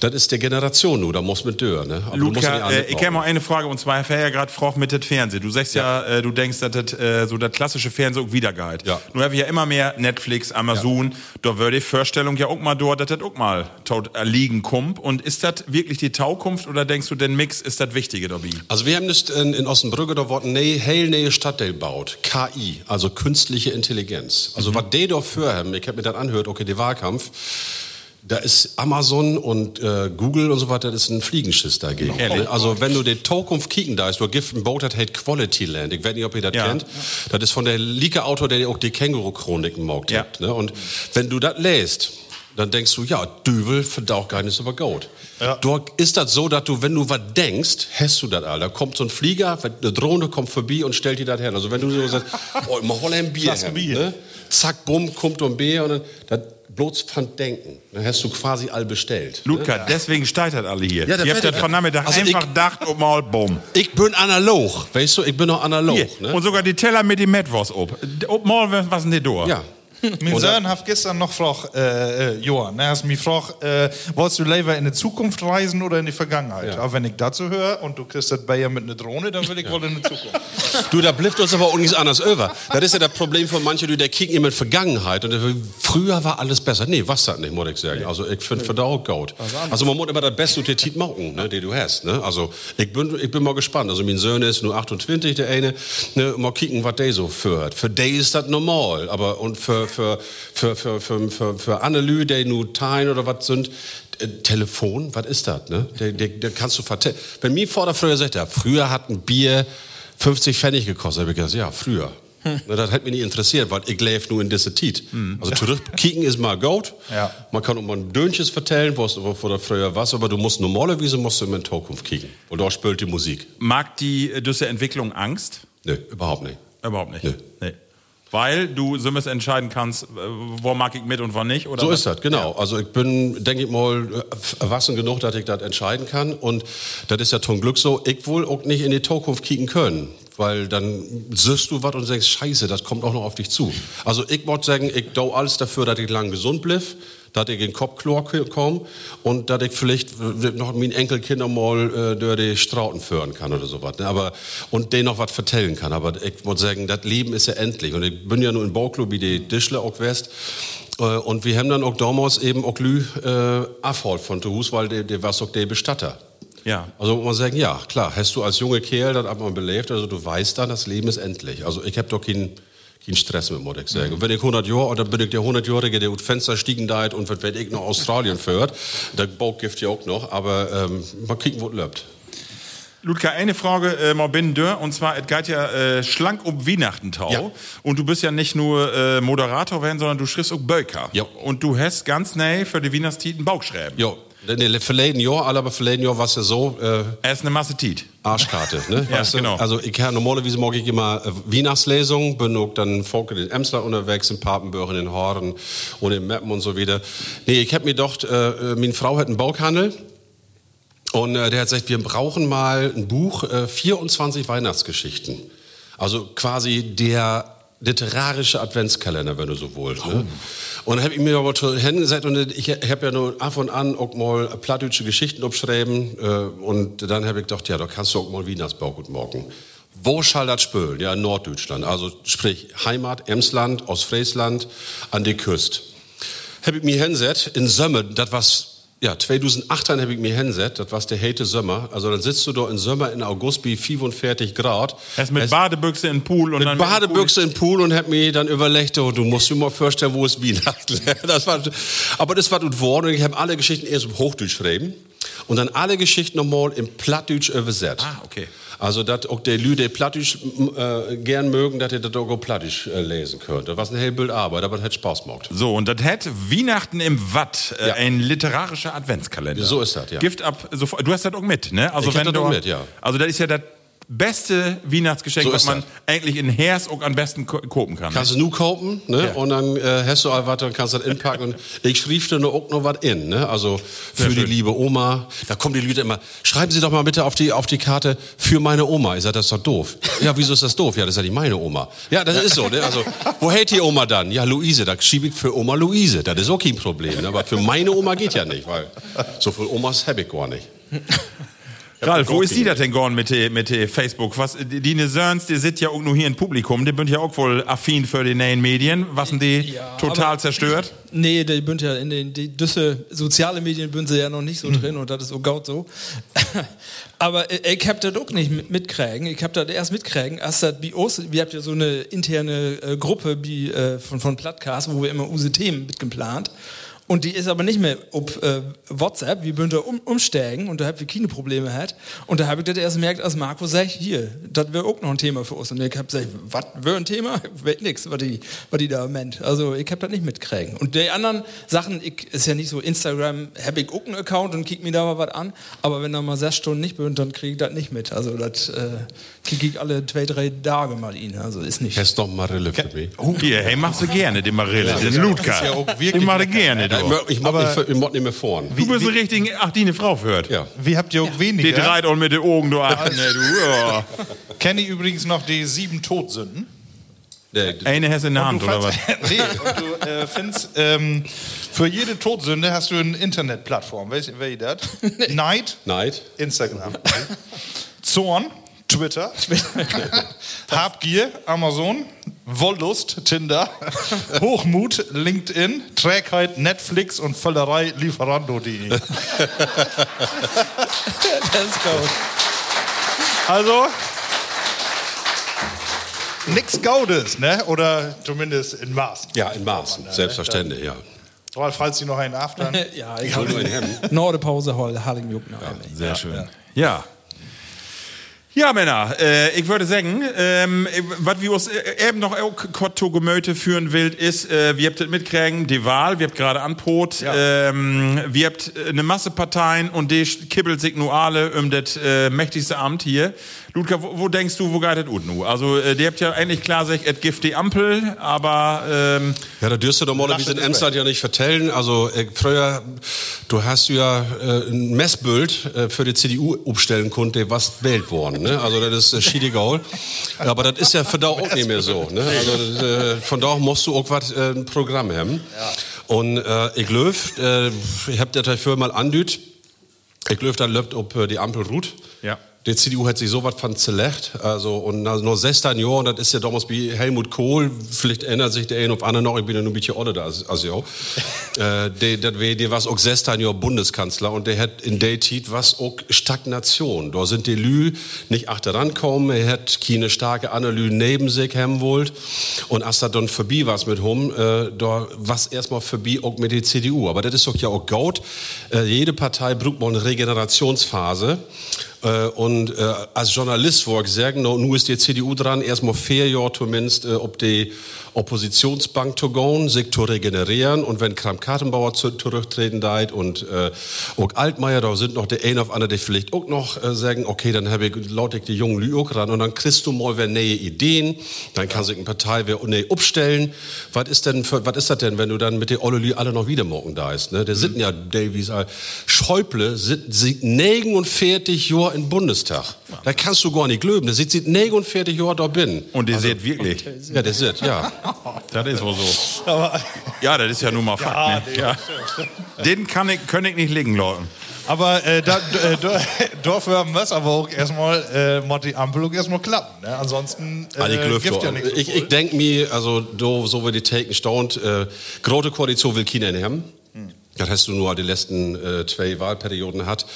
S4: das ist der Generation nur, da muss man durch. Ne? Aber ja
S3: Luca, äh, ich habe mal eine Frage und zwar, ich ja gerade gefragt mit dem Fernsehen. Du sagst ja, äh, du denkst, dass das äh, so das klassische Fernsehen auch wiedergeht.
S4: Ja.
S3: Nun habe ich ja immer mehr Netflix, Amazon. Da würde die Vorstellung ja auch mal dort, dass das auch mal tot erliegen kommt. Und ist das wirklich die Taukunft oder denkst du, den Mix ist das Wichtige dabei?
S4: Also wir haben das in, in Ossenbrücke da Wort nee, heil neue Stadtteil baut. KI, also künstliche Intelligenz. Also was die da für haben, ich habe mir dann anhört, okay, der Wahlkampf, da ist Amazon und äh, Google und so weiter, das ist ein Fliegenschiss dagegen.
S3: Ehrlich?
S4: Also wenn du den Zukunft kicken da ist, gibt ein Boot, das heißt Quality Land. Ich weiß nicht, ob ihr das
S3: Ja.
S4: kennt. Das ist von der Lieke-Autor, der auch die Känguru-Chroniken mag.
S3: Ja.
S4: hat, Ne? Und wenn du das lest, dann denkst du, ja, Düvel verdaucht gar nichts über Gold.
S2: Ja.
S4: Dort ist das so, dass du, wenn du was denkst, hast du das all. Da kommt so ein Flieger, eine Drohne kommt vorbei und stellt dir das her. Also wenn du so sagst, oh, ich mach hol ein Bier. Her,
S2: Bier.
S4: Ne? Zack, bumm, kommt ein Bier und dann, das bloß von Denken. Dann hast du quasi all bestellt. ne?
S3: Luca, deswegen steitert alle hier.
S4: Ja,
S3: Ihr habt das
S4: ich-
S3: von Nachmittag
S4: Also
S3: einfach gedacht und mal bumm.
S4: Ich bin analog, weißt du, ich bin noch analog. Ne?
S3: Und sogar die Teller mit dem Metwurst ob. Ob mal was denn die da?
S4: ja.
S2: Mein
S4: Und
S2: Sohn hat gestern noch gefragt, äh, äh, Johann, er hat mich gefragt, äh, wolltest du lieber in die Zukunft reisen oder in die Vergangenheit? Aber wenn ich dazu höre und du kriegst das Bayer mit einer Drohne, dann will ich wohl in die Zukunft.
S4: Du, da blifft uns aber auch nichts anderes über. Das ist ja das Problem von manchen, die der kicken immer in Vergangenheit. Und früher war alles besser. Nee, was das nicht, muss ich sagen. Also, ich finde verdammt gut. Also, man muss immer das Beste der Tit machen, ne, den du hast, ne. Also, ich bin, ich bin mal gespannt. Also, mein Sohn ist nur 28, der eine, ne, mal kicken, was der so führt. Für die ist das normal. Aber, und für, für, für, für, für, für, für Annelü, die nur Tein oder was sind, äh, Telefon, was ist das, ne? Der, der, der kannst du vertellen. Wenn mir vor der früher sagt, ja, früher hat ein Bier 50 Pfennig gekostet, habe ich gesagt, ja, früher. Na, das hat mich nicht interessiert, weil ich lebe nur in dieser Zeit. Also zurückkicken ist mal gut.
S2: Ja.
S4: Man kann auch mal ein Dönches vertellen, wo es wo da früher was, aber du musst normalerweise musst du immer in Zukunft kicken. Und da spielt die Musik.
S3: Mag die äh, diese Entwicklung Angst?
S4: Nee, überhaupt nicht.
S3: Überhaupt nicht.
S4: Nee.
S3: Nee. Weil du so entscheiden entscheiden kannst, äh, wo mag ich mit und wo nicht? Oder
S4: So
S3: was?
S4: ist das, genau. Also ich bin, denke ich mal, erwachsen genug, dass ich das entscheiden kann. Und das ist ja zum Glück so, ich will auch nicht in die Zukunft kicken können. Weil dann siehst du was und sagst, scheiße, das kommt auch noch auf dich zu. Also ich wollte sagen, ich tue alles dafür, dass ich lang gesund bleib, dass ich in Kopfchlor komme und dass ich vielleicht noch meinen Enkelkindern mal äh, durch die Strauten führen kann oder sowas. Ne? Aber, und denen noch was vertellen kann. Aber ich muss sagen, das Leben ist ja endlich. Und ich bin ja nur im Bauclub wie die Dischle auch West. Äh, Und wir haben dann auch damals eben auch Lü äh, abgeholt von zu Hus, weil der, der war auch der Bestatter.
S3: Ja.
S4: Also muss man sagen, ja, klar, hast du als junger Kerl das einmal belebt, also du weißt dann, das Leben ist endlich. Also ich habe doch keinen keinen Stress mit, muss ich sagen. Und wenn ich 100 Jahre, oder bin ich der 100-Jährige, der aus Fenster stiegen da und was weiß ich noch Australien führt, der Baugift ja auch noch, aber ähm, mal kicken, wo es läuft.
S3: Ludka, eine Frage äh, mal binnen dör, und zwar, es geht ja äh, schlank um Weihnachtentau.
S4: Ja.
S3: Und du bist ja nicht nur äh, Moderator werden, sondern du schriftst auch Böker.
S4: Ja.
S3: Und du hast ganz nah für die Weihnachtstiten Bauchschreiben.
S4: Ja, nee, verleden Jahr, aber verleden Jahr war es ja so, äh,
S3: Er ist eine Masse Tit.
S4: Arschkarte, ne?
S3: Ja,
S4: weißt du?
S3: genau.
S4: Also ich habe normalerweise mag ich immer äh, Weihnachtslesung, bin auch dann Volk in den Emsland unterwegs, in Papenburg, in den Horn und in Meppen und so wieder. Nee, ich habe mir gedacht, äh, äh, meine Frau hat einen Bauchhandel und äh, der hat gesagt, wir brauchen mal ein Buch, äh, 24 Weihnachtsgeschichten. Also quasi der literarische Adventskalender, wenn du so willst. Ne? Und dann habe ich mir aber zu hingesetzt und ich habe ja nur ab und an auch mal plattdeutsche Geschichten abschreiben äh, und dann habe ich gedacht, ja, da kannst du auch mal Weihnachtsbau gut morgen. Wo schall das spülen? Ja, in Norddeutschland. Also sprich Heimat, Emsland, Ostfriesland, an die Küste. Habe ich mir hingesetzt, in Sommer, das was ja, 2018 habe ich mir hingesetzt, das war der hete Sommer. Also dann sitzt du da im Sommer in August bei 45 Grad.
S3: Er ist mit
S4: Es-
S3: Badebüchse in Pool und
S4: mit
S3: dann
S4: Badebüchse im Pool und hab mir dann überlegt, oh, du musst dir mal vorstellen, wo es Weihnachten das war, Aber das war gut geworden und ich habe alle Geschichten erst im Hochdeutsch geschrieben und dann alle Geschichten nochmal im Plattdeutsch übersetzt.
S3: Ah, okay.
S4: Also, dass auch die Lüde Plattisch äh, gern mögen, dass ihr das auch Plattisch äh, lesen könnt. Was ein hell Bild Arbeit, aber das hat Spaß gemacht.
S3: So, und das hat Weihnachten im Watt, äh,
S4: Ja.
S3: ein literarischer Adventskalender.
S4: So ist das, ja.
S3: Gift ab, sofort. Du hast das auch mit, ne? Also
S4: Ich das
S3: du,
S4: auch mit, ja.
S3: Also das ist ja das beste Weihnachtsgeschenk,
S4: So
S3: was man
S4: das.
S3: eigentlich in Hers auch am besten ko kopen kann.
S4: Kannst du nu kaufen, ne?
S3: Ja.
S4: Und dann äh, hast du all was und kannst das inpacken. Und ich schrieb da noch auch noch was in, ne? Also für die liebe Oma. Da kommen die Leute immer, schreiben Sie doch mal bitte auf die, auf die Karte für meine Oma. Ich sag, das ist doch doof. Ja, wieso ist das doof? Ja, das ist ja nicht meine Oma. Ja, das ist so, ne? Also, wo hält die Oma dann? Ja, Luise, da schiebe ich für Oma Luise. Das ist auch kein Problem. Ne? Aber für meine Oma geht ja nicht, weil so viel Omas habe ich gar nicht.
S3: Ralf, wo ist die das denn gegangen mit der mit der Facebook? Was, die, die ne die sind ja auch nur hier im Publikum, die sind ja auch wohl affin für die neuen Medien. Was sind die
S5: Ja,
S3: total zerstört?
S5: Nee, die bünd ja in den die Düsse soziale Medien bünd sie ja noch nicht so drin und das ist auch gaut so. Aber äh, ich hab das auch nicht mit- mitkriegen. Ich hab das erst mitkriegen, als das bei uns, wir habt ja so eine interne äh, Gruppe wie, äh, von, von Plattcast, wo wir immer unsere Themen mitgeplant. Und die ist aber nicht mehr auf äh, WhatsApp, wir bünden um, umsteigen und da hab wir keine Probleme hat. Und da habe ich das erst gemerkt, als Marco sagt, hier, das wäre auch noch ein Thema für uns. Und ich hab gesagt, was wäre ein Thema? Weiß nix, was die, was die da meint. Also ich hab das nicht mitkriegen. Und die anderen Sachen, ich, ist ja nicht so, Instagram habe ich auch einen Account und kick mir da mal was an. Aber wenn da mal sechs Stunden nicht bin, dann kriege ich das nicht mit. Also das äh, kriege ich alle zwei, drei Tage mal ihn. Also ist nicht.
S4: Hast doch Marille für mich.
S3: Hier, hey, machst du gerne, den Marille, den Ludger.
S2: ja auch wirklich
S3: den mach ich gerne, du.
S4: Ich mag, ich mag, nicht, ich mag nicht mehr vorn.
S3: Du bist eine richtige, ach, die eine Frau führt.
S4: Ja.
S2: Wie habt ihr auch
S3: Die
S2: weniger?
S3: dreht auch mit den Augen, du Affen, ne, du. Ja.
S2: Kennt ihr übrigens noch die sieben Todsünden?
S3: Eine Hesse in der Hand,
S2: du
S3: oder was?
S2: nee, und du äh, findest, ähm, für jede Todsünde hast du eine Internetplattform. Weißt wer das? Neid,
S4: Neid.
S2: Instagram. Zorn, Twitter. Habgier, Amazon. Wollust, Tinder. Hochmut, LinkedIn. Trägheit, Netflix und Völlerei, Lieferando.de.
S5: Das ist gut.
S2: Also, nix Gaudes, ne? Oder zumindest in Maß.
S4: Ja, in Maßen, selbstverständlich, ja.
S2: Ralf, falls Sie noch einen aftern.
S5: Ja, ich
S4: hol nur ein Hemd.
S5: Nordepause hol, Harling Juck noch.
S3: Sehr schön. Ja. Ja, Männer, äh, ich würde sagen, ähm, was wir uns äh, eben noch auch zu Gemöte führen will, ist, äh, wir habt das mitkriegen, die Wahl, wir habt gerade anpot, ähm, wir habt äh, eine Masse Parteien und die kibbelt alle um das äh, mächtigste Amt hier. Ludger, wo, wo denkst du, wo geht das nu? Also, äh, die habt ja eigentlich klar gesagt, et gift die Ampel, aber ähm,
S4: Ja, da dürst du doch mal wie in Emsland ja nicht vertellen. Also äh, früher, du hast ja äh, ein Messbild äh, für die CDU aufstellen konnte, was wählt worden. Ne? Also das ist äh, Schiedigaul. Aber das ist ja für da auch nicht mehr so. Ne? Also das, äh, von da musst du auch was äh, ein Programm haben. Und äh, ich löf, äh, ich hab das für mal andüt. Ich löf dann löbt, ob äh, die Ampel ruht.
S3: Ja.
S4: Die CDU hat sich so was von zerlegt. Also, und also noch 16 Jahre, und das ist ja damals wie Helmut Kohl, vielleicht erinnert sich der eine auf andere noch, ich bin ja nur ein bisschen älter als, als ja. äh, der, wär, der war auch 16 Jahre Bundeskanzler und der hat in der Zeit was auch Stagnation. Da sind die Lü nicht achteran kommen, er hat keine starke Analyse neben sich haben wollt. Und als das dann vorbei war mit hum, äh, da was erstmal vorbei auch mit der CDU. Aber das ist doch ja auch gut. Äh, jede Partei braucht mal eine Regenerationsphase. Äh, und äh, als Journalist wollte ich sagen, no, nun ist die CDU dran, erstmal vier Jahre zumindest, äh, ob die Oppositionsbank zu gehen, sich zu regenerieren und wenn Kram-Kartenbauer zu, zurücktreten deit und äh, auch Altmaier, da sind noch der ein auf andere, die vielleicht auch noch äh, sagen, okay, dann habe ich laut ich die jungen Lü auch ran und dann kriegst du mal wer neue Ideen, dann kann sich eine Partei wer ne upstellen. Was ist denn für, was ist das denn, wenn du dann mit der Olle Lü alle noch wieder morgen da ist, ne? Der sind ja Davies, äh, Schäuble sind, sind 49 Jahre im Bundestag. Da kannst du gar nicht glöben. Der sitzt 49 Jahre da bin.
S3: und die seht wirklich.
S4: Ja, der sitzt, ja.
S3: Das ist wohl so. Ja, das ist ja nun mal Fakt. ne? ja. Den kann ich, kann ich nicht liegen, Leute.
S2: Aber äh, da, äh, da, dafür muss aber auch erstmal äh, muss die Ampel auch erstmal klappen. Ne? Ansonsten äh,
S4: Also ich, glaub
S2: gibt ja nichts.
S4: ich, ich denke mir, also do, so wie die Taken staunt, äh, große Koalition will keiner haben. Das hast du nur die letzten äh, zwei Wahlperioden hat.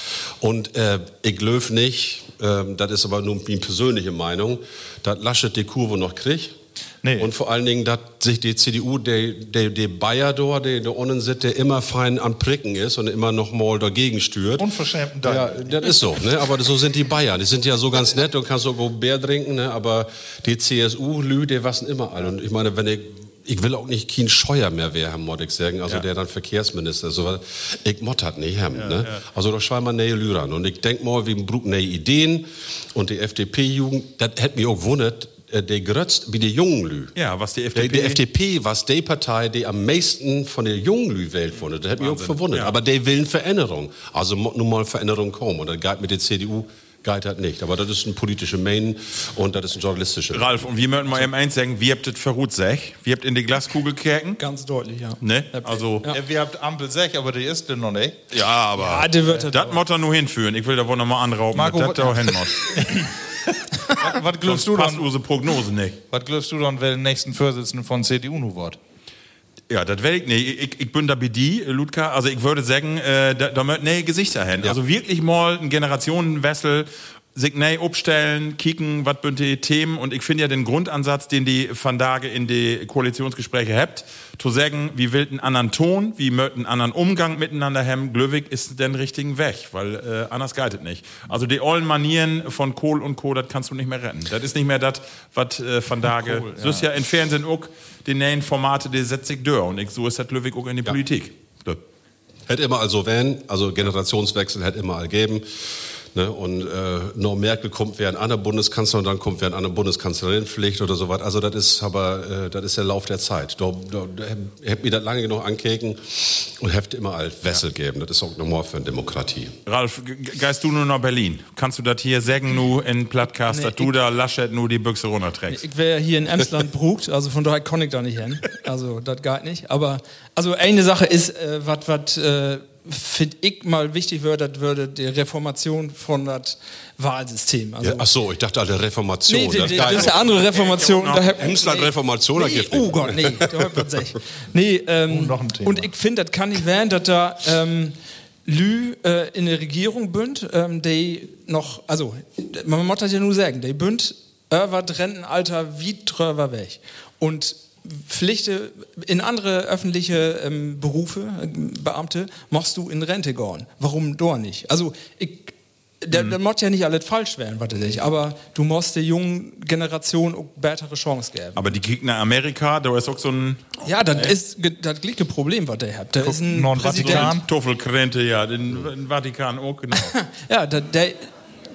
S4: Und äh, ich glaube nicht, ähm, das ist aber nur meine persönliche Meinung, dass Laschet die Kurve noch kriegt.
S2: Nee.
S4: Und vor allen Dingen, dass sich die CDU, der, der, der Bayer da, der da unten sitzt, der immer fein am Pricken ist und immer noch mal dagegen stört.
S2: Unverschämten
S4: Ja,
S2: Dank.
S4: das ist so, ne? aber so sind die Bayern. Die sind ja so ganz nett und kannst so Bär trinken, ne? aber die CSU-Lü, die wassen immer alle. Und ich meine, wenn ich, ich will auch nicht kein Scheuer mehr werden, muss ich sagen, also der dann Verkehrsminister, so, ich mottert nicht haben, ne? Also da schreiben wir neue Lü ran. Und ich denk mal, wir brauchen neue Ideen und die FDP-Jugend, das hätte mich auch wundert, äh, der grötzt wie die jungen Lü.
S3: Ja, was die FDP...
S4: die FDP war die Partei, die am meisten von der jungen Lü wählt wurde. Das hat mich auch verwundert. Aber die willen Veränderung. Also nun mal Veränderung kommen. Und das geht mit der CDU geht das nicht. Aber das ist ein politischer Main und das ist ein journalistischer.
S3: Ralf, und wir möchten mal eben eins sagen, wie habt das verruht sech? Wie habt in die Glaskugel kerken?
S5: Ganz deutlich, ja.
S3: Ne? Also,
S2: Ja, wir habt Ampel 6, aber die ist denn noch nicht.
S3: ja, aber...
S5: Ja, der wird
S3: das muss er nur hinführen. Ich will da wohl noch mal anrauben,
S2: Marco,
S3: das da
S2: was-
S3: hin muss.
S2: Was, glaubst du
S3: Passt
S2: dann,
S3: unsere Prognose nicht.
S2: was glaubst du dann, wer den nächsten Vorsitzenden von CDU nu wird?
S3: Ja, das will ich nicht. Ich, ich bin da bei die, Ludka. Also ich würde sagen, äh, da, da möchten nee Gesichter hin. Also wirklich mal ein Generationenwechsel, nee abstellen, kicken, was sind die Themen. Und ich finde ja den Grundansatz, den die Van Dage in die Koalitionsgespräche habt, zu sagen, wie will einen anderen Ton, wie möchten einen anderen Umgang miteinander haben, Glöwig ist den richtigen Weg, weil äh, anders geht es nicht. Also die ollen Manieren von Kohl und Co., das kannst du nicht mehr retten. Das ist nicht mehr das, was äh, Van Dage, so ist ja im Fernsehen auch, die neuen Formate, die setzt sich durch. Und ich, so ist das Glöwig auch in die Politik. Ja.
S4: Hätte immer also wenn, also Generationswechsel hätte immer all geben. Ne? Und äh, nur Merkel kommt wer ein anderer Bundeskanzler und dann kommt wer ein anderer Bundeskanzlerin Pflicht oder so was. Also das ist aber äh, das ist der Lauf der Zeit. Da, da, da hätte mir das lange genug ankeken und hätte immer all Wessel geben. Das ist auch normal für eine Demokratie.
S3: Ralf, ge- geist du nur nach Berlin? Kannst du das hier sagen, nu in Plattcast,
S5: Nee,
S3: dass du da Laschet nur die Büchse runterträgst?
S5: Ich wäre hier in Emsland brugt, also von daher kann ich da nicht hin. Also das geht nicht. Aber also eine Sache ist, äh, was was äh, finde ich mal wichtig würde, das würde die Reformation von das Wahlsystem. Also,
S4: Ja, ach so, ich dachte alle Reformation.
S5: Nee, die,
S4: Das
S5: die, das ist eine andere Reformation. Da hab-
S4: Emsland Reformation, da
S5: nee, Oh Gott, nee, da hört man sich. Nee, ähm,
S2: noch ein Thema.
S5: und ich finde, das kann nicht werden, dass da ähm, Lü äh, in der Regierung bünd, ähm, die noch, also man muss das ja nur sagen, die bünd das Rentenalter wie drüber weg. Und Pflichte in andere öffentliche ähm, Berufe, äh, Beamte, machst du in Rente gehen. Warum da nicht? Also ich der, der muss ja nicht alles falsch werden, was er sich, aber du musst der jungen Generation auch bessere Chance geben.
S3: Aber die kriegen nach Amerika, da ist auch so ein
S5: Ja, das ist ge- das gleiche Problem, was der hat. Da ist ein
S2: ein Vatikan.
S3: Tuffelkrente, ja, den, den Vatikan auch, genau.
S5: Ja, da, der,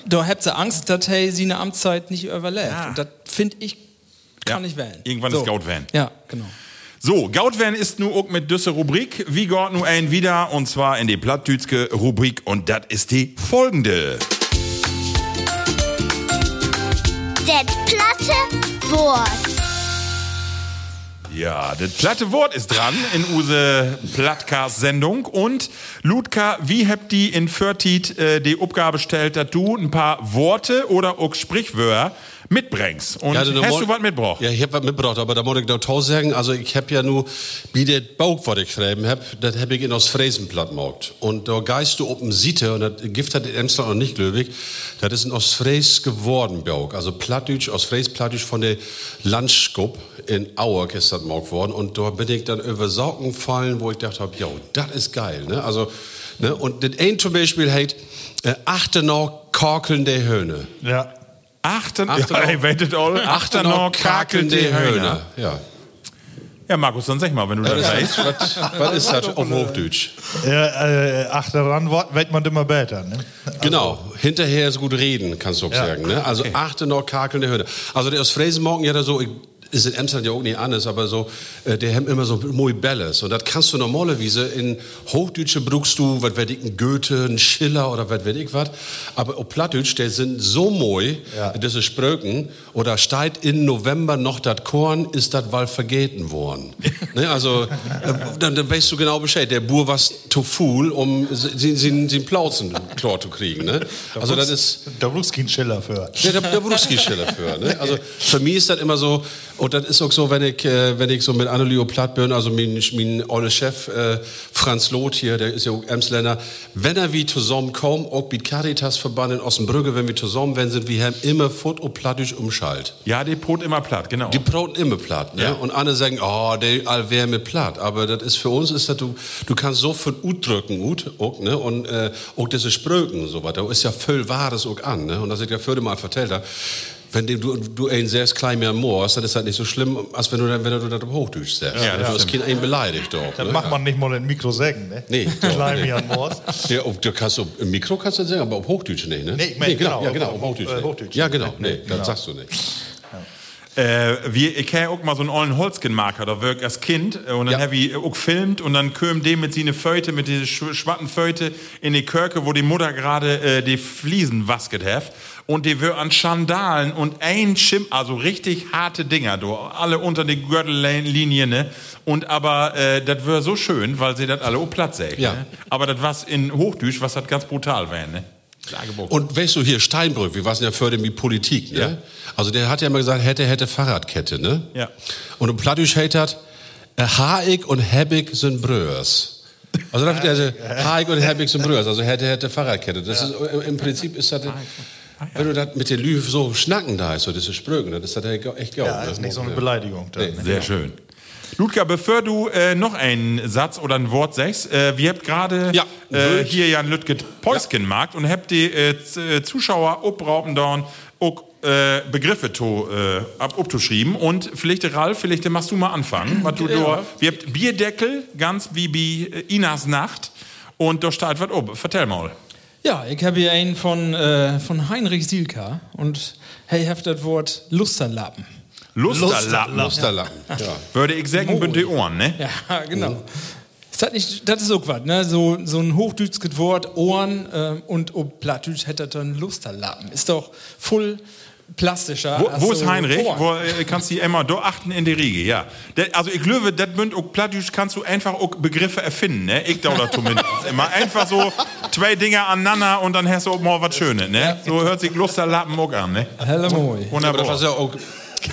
S5: da habt ihr Angst, dass er seine Amtszeit nicht überlebt.
S3: Ja.
S5: Und das finde ich, kann
S3: Ja.
S5: nicht wählen.
S3: Irgendwann ist Gaut werden.
S5: Ja, genau.
S3: So, Gautwen ist nu auch mit düsse Rubrik. Wie geht nu ein wieder? Und zwar in die plattdütske Rubrik. Und das ist die folgende.
S1: Det platte Wort.
S3: Ja, das platte Wort ist dran in use Plattcast-Sendung. Und Ludka, wie habt die in Förtit äh, die Aufgabe gestellt, dass du ein paar Worte oder auch Sprichwörter mitbringst? Und
S4: Ja, also da
S3: hast du was mitgebracht?
S4: Ja, ich hab was mitgebracht, aber da muss ich noch tausend sagen. Also ich hab ja nur, wie der Bauch, was ich geschrieben hab, das hab ich in aus Fräsenplatt gemacht. Und da geist du oben Siete, und das Gift hat in Emsland noch nicht glöwig, das ist ein aus Fräs geworden Bauch. Also Plattdeutsch, aus Fräs Plattdeutsch von der Landschkup in Auerk ist das gemacht worden. Und da bin ich dann über Socken fallen, wo ich dachte ja, das ist geil, ne? Also, ne? Und das ein zum Beispiel heißt, äh, achte noch Korkeln der Höhne.
S2: Ja.
S3: Achten,
S4: Achten
S3: ja, wettet all. Achten noch kakelnde Höhner.
S4: Ja.
S3: Ja, Markus, dann sag mal, wenn du das weißt.
S4: was, was ist das auf Hochdeutsch?
S2: Ja, äh, achteran wird wird man immer besser. Ne?
S4: Genau, hinterher ist gut reden, kannst du auch
S2: Ja.
S4: sagen. Ne? Also achte noch kakelnde Höhne. Also der aus Fräsenmorgen ja da so, ich- ist in Emsland ja auch nicht anders, aber so, äh, der haben immer so muy Belles. Und das kannst du normalerweise in Hochdeutsche brauchst du, was weiß ich, ein Goethe, ein Schiller oder was weiß ich was. Aber auf Plattdeutsch, der sind so moi,
S2: Ja.
S4: ist Spröken. Oder steigt in November noch das Korn, ist das Wal vergeten worden. ne? Also, äh, dann, dann weißt du genau Bescheid. Der Bur was zu full, um den, Plauzen klar zu kriegen. Ne? Also das ist...
S2: Da brauchst du keinen Schiller für.
S4: Ja, der, der Bruski-Schiller für. Ne? Also für mich ist das immer so, und das ist auch so, wenn ich, äh, wenn ich so mit Annelio platt bin, also mein, mein olle Chef, äh, Franz Loth hier, der ist ja auch Emsländer, wenn er wie zusammenkommt, auch mit Caritas-Verband in Ossenbrügge, wenn wir zusammen werden, sind wir haben immer Foot und plattisch umschalt.
S3: Ja, die Brot immer platt, genau.
S4: Die brauten immer platt, ne?
S3: Ja.
S4: Und alle sagen, oh, der all wär mit platt. Aber das ist für uns, ist das, du, du kannst so viel Ut drücken, Ut, auch, ne? Und, äh, auch diese Spröken und so weiter. Da ist ja voll Wahres auch an, ne? Und das ich ja vorher mal vertellt habe. Wenn du, du, du ein sehr klein mehr Moor hast, dann ist das nicht so schlimm, als wenn du, dann- wenn du das auf Hochdeutsch sagst.
S3: Ja, das
S4: du hast
S3: stimmt.
S4: keinen einen beleidigt, doch.
S2: Das
S4: ne?
S2: macht man nicht mal in Mikro sagen, ne?
S4: Nee,
S2: Klein
S4: nee.
S2: wie ein Moors.
S4: Ja, auf, du kannst, auf, im Mikro kannst du das sagen, aber auf Hochdeutsch nicht, ne?
S2: Nee, ich mein,
S4: genau,
S2: genau,
S4: ja, genau,
S2: auf-
S4: auf
S2: äh,
S4: nicht.
S2: Hochdeutsch.
S4: Ja, genau, nee,
S2: Nee,
S4: das
S2: genau.
S4: sagst du nicht.
S3: Äh, wir, ich kenne auch mal so einen ollen Holzkenmarker, da wirkt als Kind äh, und dann
S4: Ja.
S3: habe ich auch gefilmt und dann köm dem mit seine Föte, mit diese sch schwatten Föte in die Kirche, wo die Mutter gerade äh, die Fliesen wasket hat und die wird an Schandalen und ein Schim, also richtig harte Dinger, du, alle unter die Gürtellinie, ne? Und aber äh, das wäre so schön, weil sie das alle auf Platz sägen.
S4: Ja.
S3: Ne? Aber das was in Hochdüsch, was das ganz brutal wäre, ne?
S4: Und weißt du, hier Steinbrück, wir waren ja für mit Politik, ne?
S3: Ja.
S4: Also der hat ja immer gesagt, hätte, hätte Fahrradkette, ne?
S3: Ja.
S4: Und im Plattdeutsch hat äh, Haig und Hebig sind Bröers. Also da also, Haig und Hebig sind Bröers, also hätte, hätte Fahrradkette. Das ist, im- im Prinzip ist das, wenn du das mit den Lüf so schnacken da ist, so diese Sprögen, das ist das echt geil.
S2: Ja, ist nicht so eine Beleidigung. Dann, ne?
S3: Sehr schön. Ludger, bevor du äh, noch einen Satz oder ein Wort sagst, äh, wir habt gerade
S4: Ja,
S3: äh, hier Jan Lütget Päuskenmarkt und habt die äh, äh, Zuschauer obrauben dann auch äh, Begriffe to, äh, ab abzuschrieben und vielleicht Ralf, vielleicht machst du mal anfangen, was du da, wir habt Bierdeckel, ganz wie bei Inas Nacht und da steht was ob. Vertell mal.
S5: Ja, ich habe hier einen von, äh, von Heinrich Silka und hey, habt das Wort Lusterlappen.
S3: Lusterlappen.
S4: Musterlappen. Ja.
S3: Würde ich sagen, bünd die Ohren, ne?
S5: Ja, genau. Ist das, nicht, das ist auch was, ne? So, so ein hochdütsches Wort, Ohren ähm, und ob Plattdütsch hätte das dann Lusterlappen. Ist doch voll plastischer.
S3: Wo, wo ist Heinrich?
S5: Ohren.
S3: Wo äh, kannst du immer da achten in der Riege, ja. Der, also ich glaube, das bünd auch Plattdeutsch kannst du einfach auch Begriffe erfinden, ne? Ich da oder zumindest immer. Einfach so zwei Dinge aneinander und dann hast du auch mal was Schönes, ne? So hört sich Lusterlappen auch an, ne?
S5: Helle Moi.
S4: Aber das
S3: Wunderbar.
S4: war ja auch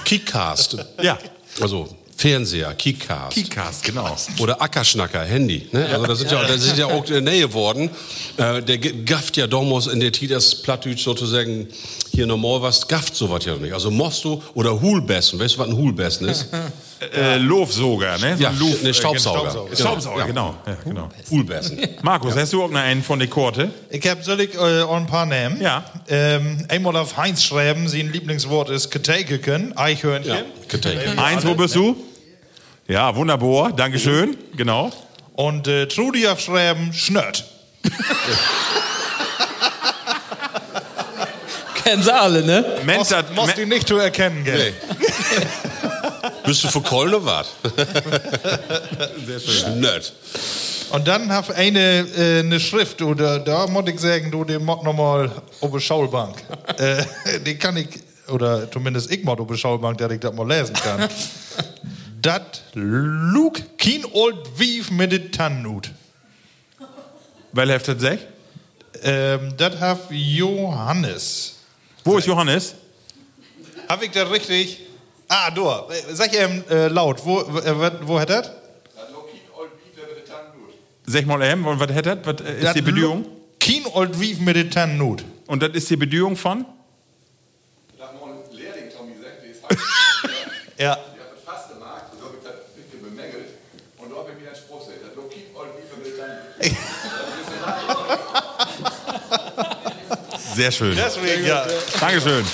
S4: Kickcast.
S3: Ja,
S4: Also Fernseher, Kickcast.
S3: Keycast, genau.
S4: Oder Ackerschnacker, Handy. Ne? Also das sind ja, das sind ja auch in der Nähe worden. Äh, der gafft ja damals in der Titas Plattdeutsch sozusagen hier normal was, gafft sowas ja noch nicht. Also Mosto oder Hulbessen. Weißt du, was ein Hulbessen ist?
S3: Äh, Lofsoger, ne? So
S4: ja, ne, Staubsauger.
S2: Staubsauger.
S3: Staubsauger, genau. Ja, genau.
S4: Hulbessen.
S3: Markus, hast du auch noch einen von der Korte?
S2: Ich hab, soll ich äh, auch ein paar nehmen?
S3: Ja.
S2: Ähm, einmal auf Heinz schreiben, sein Lieblingswort ist Ketekeken, Eichhörnchen.
S4: Ja, Ketekeken.
S3: Eins, wo bist du? Ja, wunderbar, Dankeschön, genau.
S2: Und äh, Trudi aufschreiben, Schnött.
S5: Kennen sie alle, ne?
S3: Mensch, das-
S2: muss die nicht zu erkennen, gell?
S4: Nee. Bist du für Köln oder was? Sehr schön. Nett.
S2: Und dann hab eine, äh, eine Schrift, oder da muss ich sagen, du, die mod nochmal auf der Schaulbank. äh, die kann ich, oder zumindest ich mod auf der Schaulbank, dass ich das mal lesen kann. Dat Luke kein old Wief mit den Tannut.
S3: Weil heft das sech?
S2: Ähm, das hab Johannes.
S3: Wo ist Johannes?
S2: Hab ich das richtig? Ah, du, sag ihm äh, laut, wo, wo, äh, wo hat das?
S3: Sag mal eben, und was hättet? Was äh, ist
S2: Dat
S3: die Bedingung?
S2: Kein old Wief mit den Tannut.
S3: Und das ist die Bedingung von?
S2: Ja.
S3: Sehr schön.
S2: Deswegen, ja.
S3: Dankeschön.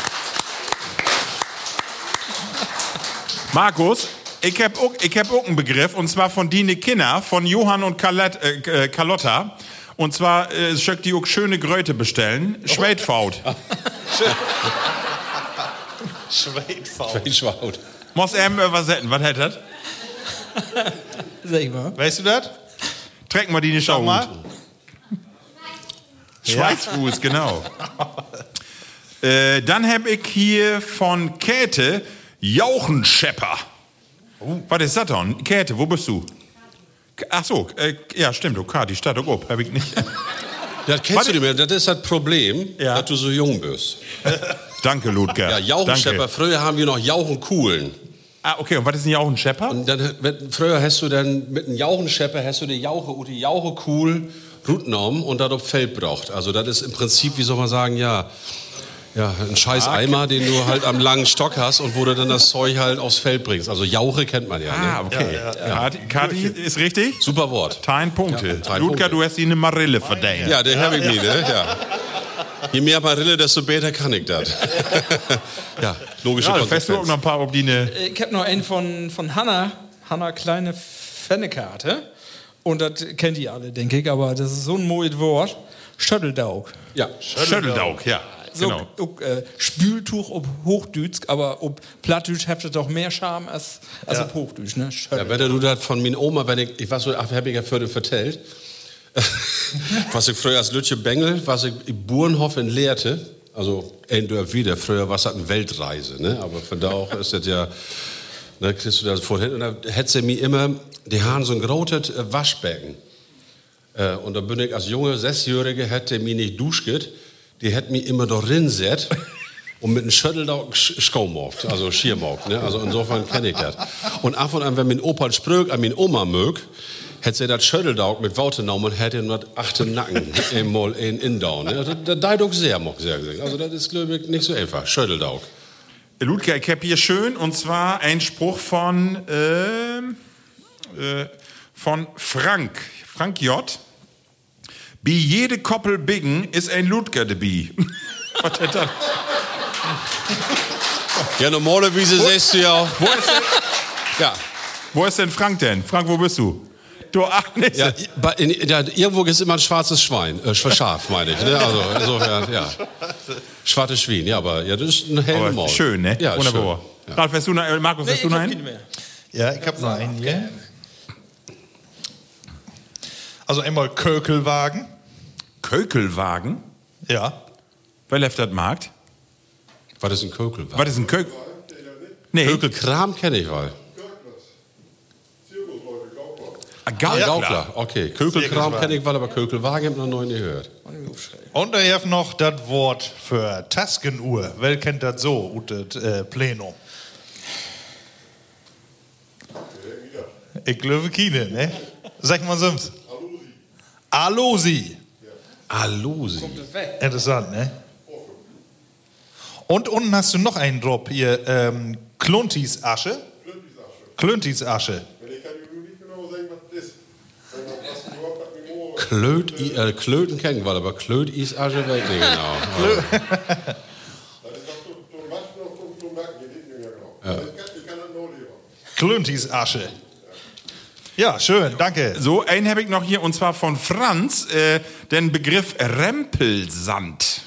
S3: Markus, ich habe auch, ich hab auch einen Begriff, und zwar von Dine Kinner, von Johann und Carlett, äh, äh, Carlotta. Und zwar äh, schöck die auch schöne Gröte bestellen. Schweitfaut.
S2: Schweitfaul.
S4: Ich war out.
S3: Muss eben übersetzen. Was hätt das?
S5: Sag mal.
S2: Weißt du das?
S3: Trecken wir die in die
S2: Mal.
S3: Schweizfuß, genau. äh, dann habe ich hier von Käthe Jauchenschepper. Was ist das denn? Käthe, wo bist du? Ach so, äh, ja, stimmt, okay, die auch ob, hab ich nicht.
S4: Das kennst
S3: Warte.
S4: du nicht mehr. Das ist das Problem,
S3: Ja.
S4: dass du so jung bist.
S3: Danke, Ludger.
S4: Ja, Jauchenschepper. Früher haben wir noch Jauchenkuhlen.
S3: Ah, okay, und was ist denn Jauchenschepper?
S4: Und dann, früher hast du dann mit einem Jauchenschepper hast du die Jauche und die Jauche genommen und darauf Feld braucht. Also das ist im Prinzip, wie soll man sagen, ja, ja, ein scheiß Eimer, den du halt am langen Stock hast und wo du dann das Zeug halt aufs Feld bringst. Also Jauche kennt man ja.
S3: Ah,
S4: Ne?
S3: okay. Kati, Kati ist richtig?
S4: Super Wort.
S3: Dein Punkte.
S4: Ja,
S3: Ludger,
S4: Punkte.
S3: du hast ihn eine Marille verdient.
S4: Ja, den habe ich mir, ne? Ja. Je mehr Marille, desto besser kann ich das. ja, logische
S3: Ja,
S4: Konsequenz.
S3: noch ein paar, ob die eine.
S5: Ich habe noch einen von, von Hanna. Hanna Kleine Fennekarte. Und das kennt ihr alle, denke ich, aber das ist so ein moit Wort. Schötteldaug.
S4: Ja,
S3: Schötteldaug, ja.
S5: So,
S3: Genau.
S5: ob, äh, Spültuch ob Hochdütsch, aber ob Plattdütsch heftet doch mehr Charme als, als ob Hochdütsch, ne?
S4: Ja, wenn du das von meiner Oma, wenn ich, ich weiß so, ach, habe ich ja für vertellt, was ich früher als Lütje Bengel, was ich in Burenhof in lehrte, also ein Dorf wieder, früher war es halt eine Weltreise, ne? aber von da auch ist das ja, da kriegst du das vorhin, und da hätte sie mir immer, die haben so ein großes äh, Waschbecken. Äh, und da bin ich als junge Sechsjährige, hätte mir nicht duschget, die hätte mir immer da rinset und mit einem Schüttel da sch- Schaumogt, also Schiermogt. Ne? Also insofern kenne ich das. Und ab und an, wenn mein Opa sprög an mein Oma mög, hätte sie das Schütteldaug mit Worte genommen und hätte ihm das achte Nacken einmal in Indown. Ne? Das, das da doch sehr, mag sehr gesagt. Also das ist, glaube ich, nicht so einfach. Schütteldaug.
S3: Ludger, ich hab hier schön, und zwar ein Spruch von, ähm, äh, von Frank. Frank J. Wie jede Koppel Biggen ist ein Ludger dabei. Was hat das?
S4: Ja, normalerweise sagst du ja,
S3: Wo ist, denn,
S4: ja,
S3: wo ist denn Frank denn? Frank, wo bist du? Du, ach, nicht.
S4: Ja, bei- in, ja, irgendwo ist immer ein schwarzes Schwein, äh, Schaf, meine ich. Ne? Also insofern, ja. Schwarzes Schwein, ja, aber ja, das ist ein helle
S3: Aber
S4: Maul.
S3: schön, ne?
S4: Ja,
S3: Wunderbar.
S4: schön.
S3: Ralf, hast du noch, Markus, hast du noch einen?
S2: Ja, ich habe noch einen hier. Also einmal Kökelwagen.
S3: Kökelwagen?
S2: Ja.
S3: Wer läuft das Markt?
S4: Was ist ein Kökel?
S3: Was ist ein Kökel? Nee,
S4: Kökelkram kenne ich mal.
S3: Ah,
S4: Ah,
S3: Gaukler.
S4: Gaukler, okay. Kökelkram kenne ich mal, aber Kökelwagen habe ich noch nie gehört.
S2: Und ich habe noch das Wort für Taskenuhr. Wer kennt das so, ut das äh, Plenum? Ich glaube keine, ne? Sag mal sonst. Alosi.
S4: Alosi.
S2: Interessant, ne? Und unten hast du noch einen Drop hier, ähm, Kluntis Asche. Kluntis Asche.
S7: Nicht genau
S4: Klöt, äh, Klöten kennen wir, aber Klöt ist Asche weg, nee, genau.
S7: Ja genau.
S2: Asche. Ja, schön, danke.
S3: So, einen habe ich noch hier, und zwar von Franz, äh, den Begriff Rempelsand.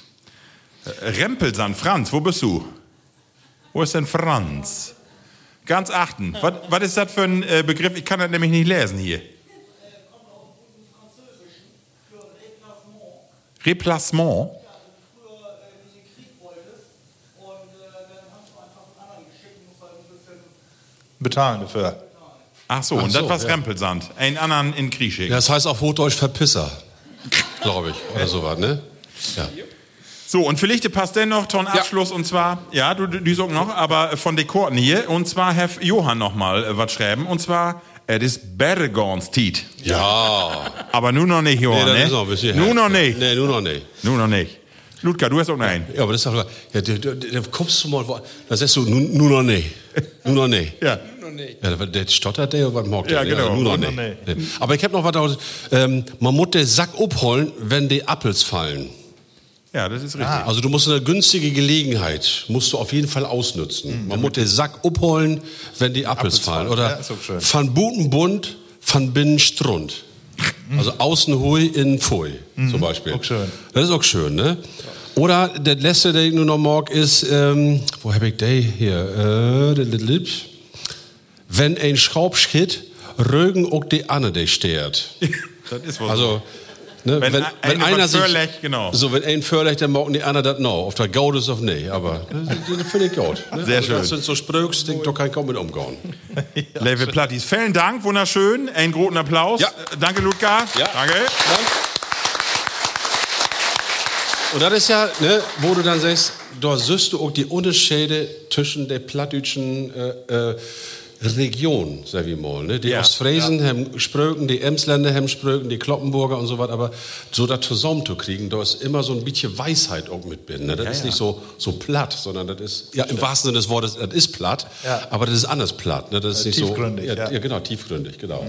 S3: Äh, Rempelsand, Franz, wo bist du? Wo ist denn Franz? Ganz achten. Was, was ist das für ein äh, Begriff? Ich kann das nämlich nicht lesen hier. Replacement.
S2: Bezahlen dafür.
S3: Ach so,
S4: Ach
S3: und
S4: so,
S3: das war's
S4: ja.
S3: Rempelsand. Einen anderen in.
S4: Ja, das heißt auf Hochdeutsch Verpisser, glaube ich, oder sowas, ne? Ja.
S3: So, und vielleicht passt denn noch ton Abschluss, und zwar, ja, du, du, du sagst noch, aber von Dekorten hier, und zwar Herr Johann noch mal äh, was schreiben, und zwar, es ist Bergons Tiet.
S4: Ja.
S3: Aber nur noch nicht,
S4: Nee,
S3: Johann,
S4: das
S3: ne?
S4: noch
S3: Nur noch nicht.
S4: Nee, nur noch nicht.
S3: Nur noch nicht. Ludger, du hast auch noch einen.
S4: Ja, aber das ist doch, ja, du, du, da kommst du mal, da sagst du, nur, nur noch nicht. Nur noch nicht.
S3: Ja.
S4: Ja, der, der stottert der, was mag der?
S3: Ja, genau.
S4: nur noch
S2: Nur
S4: nicht.
S2: noch
S4: Nee. Aber ich habe noch was, ähm, man muss den Sack abholen, wenn die Appels fallen.
S3: Ja, das ist richtig.
S4: Also du musst eine günstige Gelegenheit, musst du auf jeden Fall ausnutzen. Man muss den Sack abholen, wenn die Appels,
S2: Appels
S4: fallen. Oder
S2: ja, ist auch schön.
S4: van Butenbund, van binnen Strund. Also außen hui, innen pfui, zum Beispiel.
S2: auch schön.
S4: Das ist auch schön, ne? Oder der letzte, den ich nur noch mag, ist, ähm, wo habe ich den hier? Äh, der Lips. Wenn ein Schraubschritt Rögen auch die Anne, steht.
S3: Das ist was.
S4: Also, Ne?
S3: Wenn
S4: Wenn,
S3: ein-
S4: wenn,
S3: einer
S4: sich,
S3: vorlegt, genau.
S4: so wenn ein vorlegt, dann mag die einer das noch. Ob der Gaut ist auf nicht, aber das, finde ich gut. Ne?
S3: Sehr
S4: Also
S3: schön.
S4: Das sind so Spröcks, die doch kein Kommen umgehen.
S3: Level Plattis. Vielen Dank, wunderschön. Einen großen Applaus.
S4: Ja.
S3: Äh, Danke, Ludger.
S4: Ja.
S3: Danke.
S4: Und das ist ja, ne, wo du dann sagst, da siehst du auch die Unterschiede zwischen der plattdütschen äh, äh, Region, sag ich mal. Ne? Die
S3: Ja.
S4: Ostfriesen haben Spröken, die Emsländer haben Spröken, die Kloppenburger und so was, aber so das zusammenzukriegen, da ist immer so ein bisschen Weisheit auch mit drin. Ne? Das ist nicht so, so platt, sondern das ist, ja, im wahrsten Sinne des Wortes, das ist platt,
S2: Ja.
S4: aber das ist anders platt. Ne? Das ist nicht
S2: tiefgründig,
S4: so, ja,
S2: ja.
S4: ja. genau, tiefgründig, genau.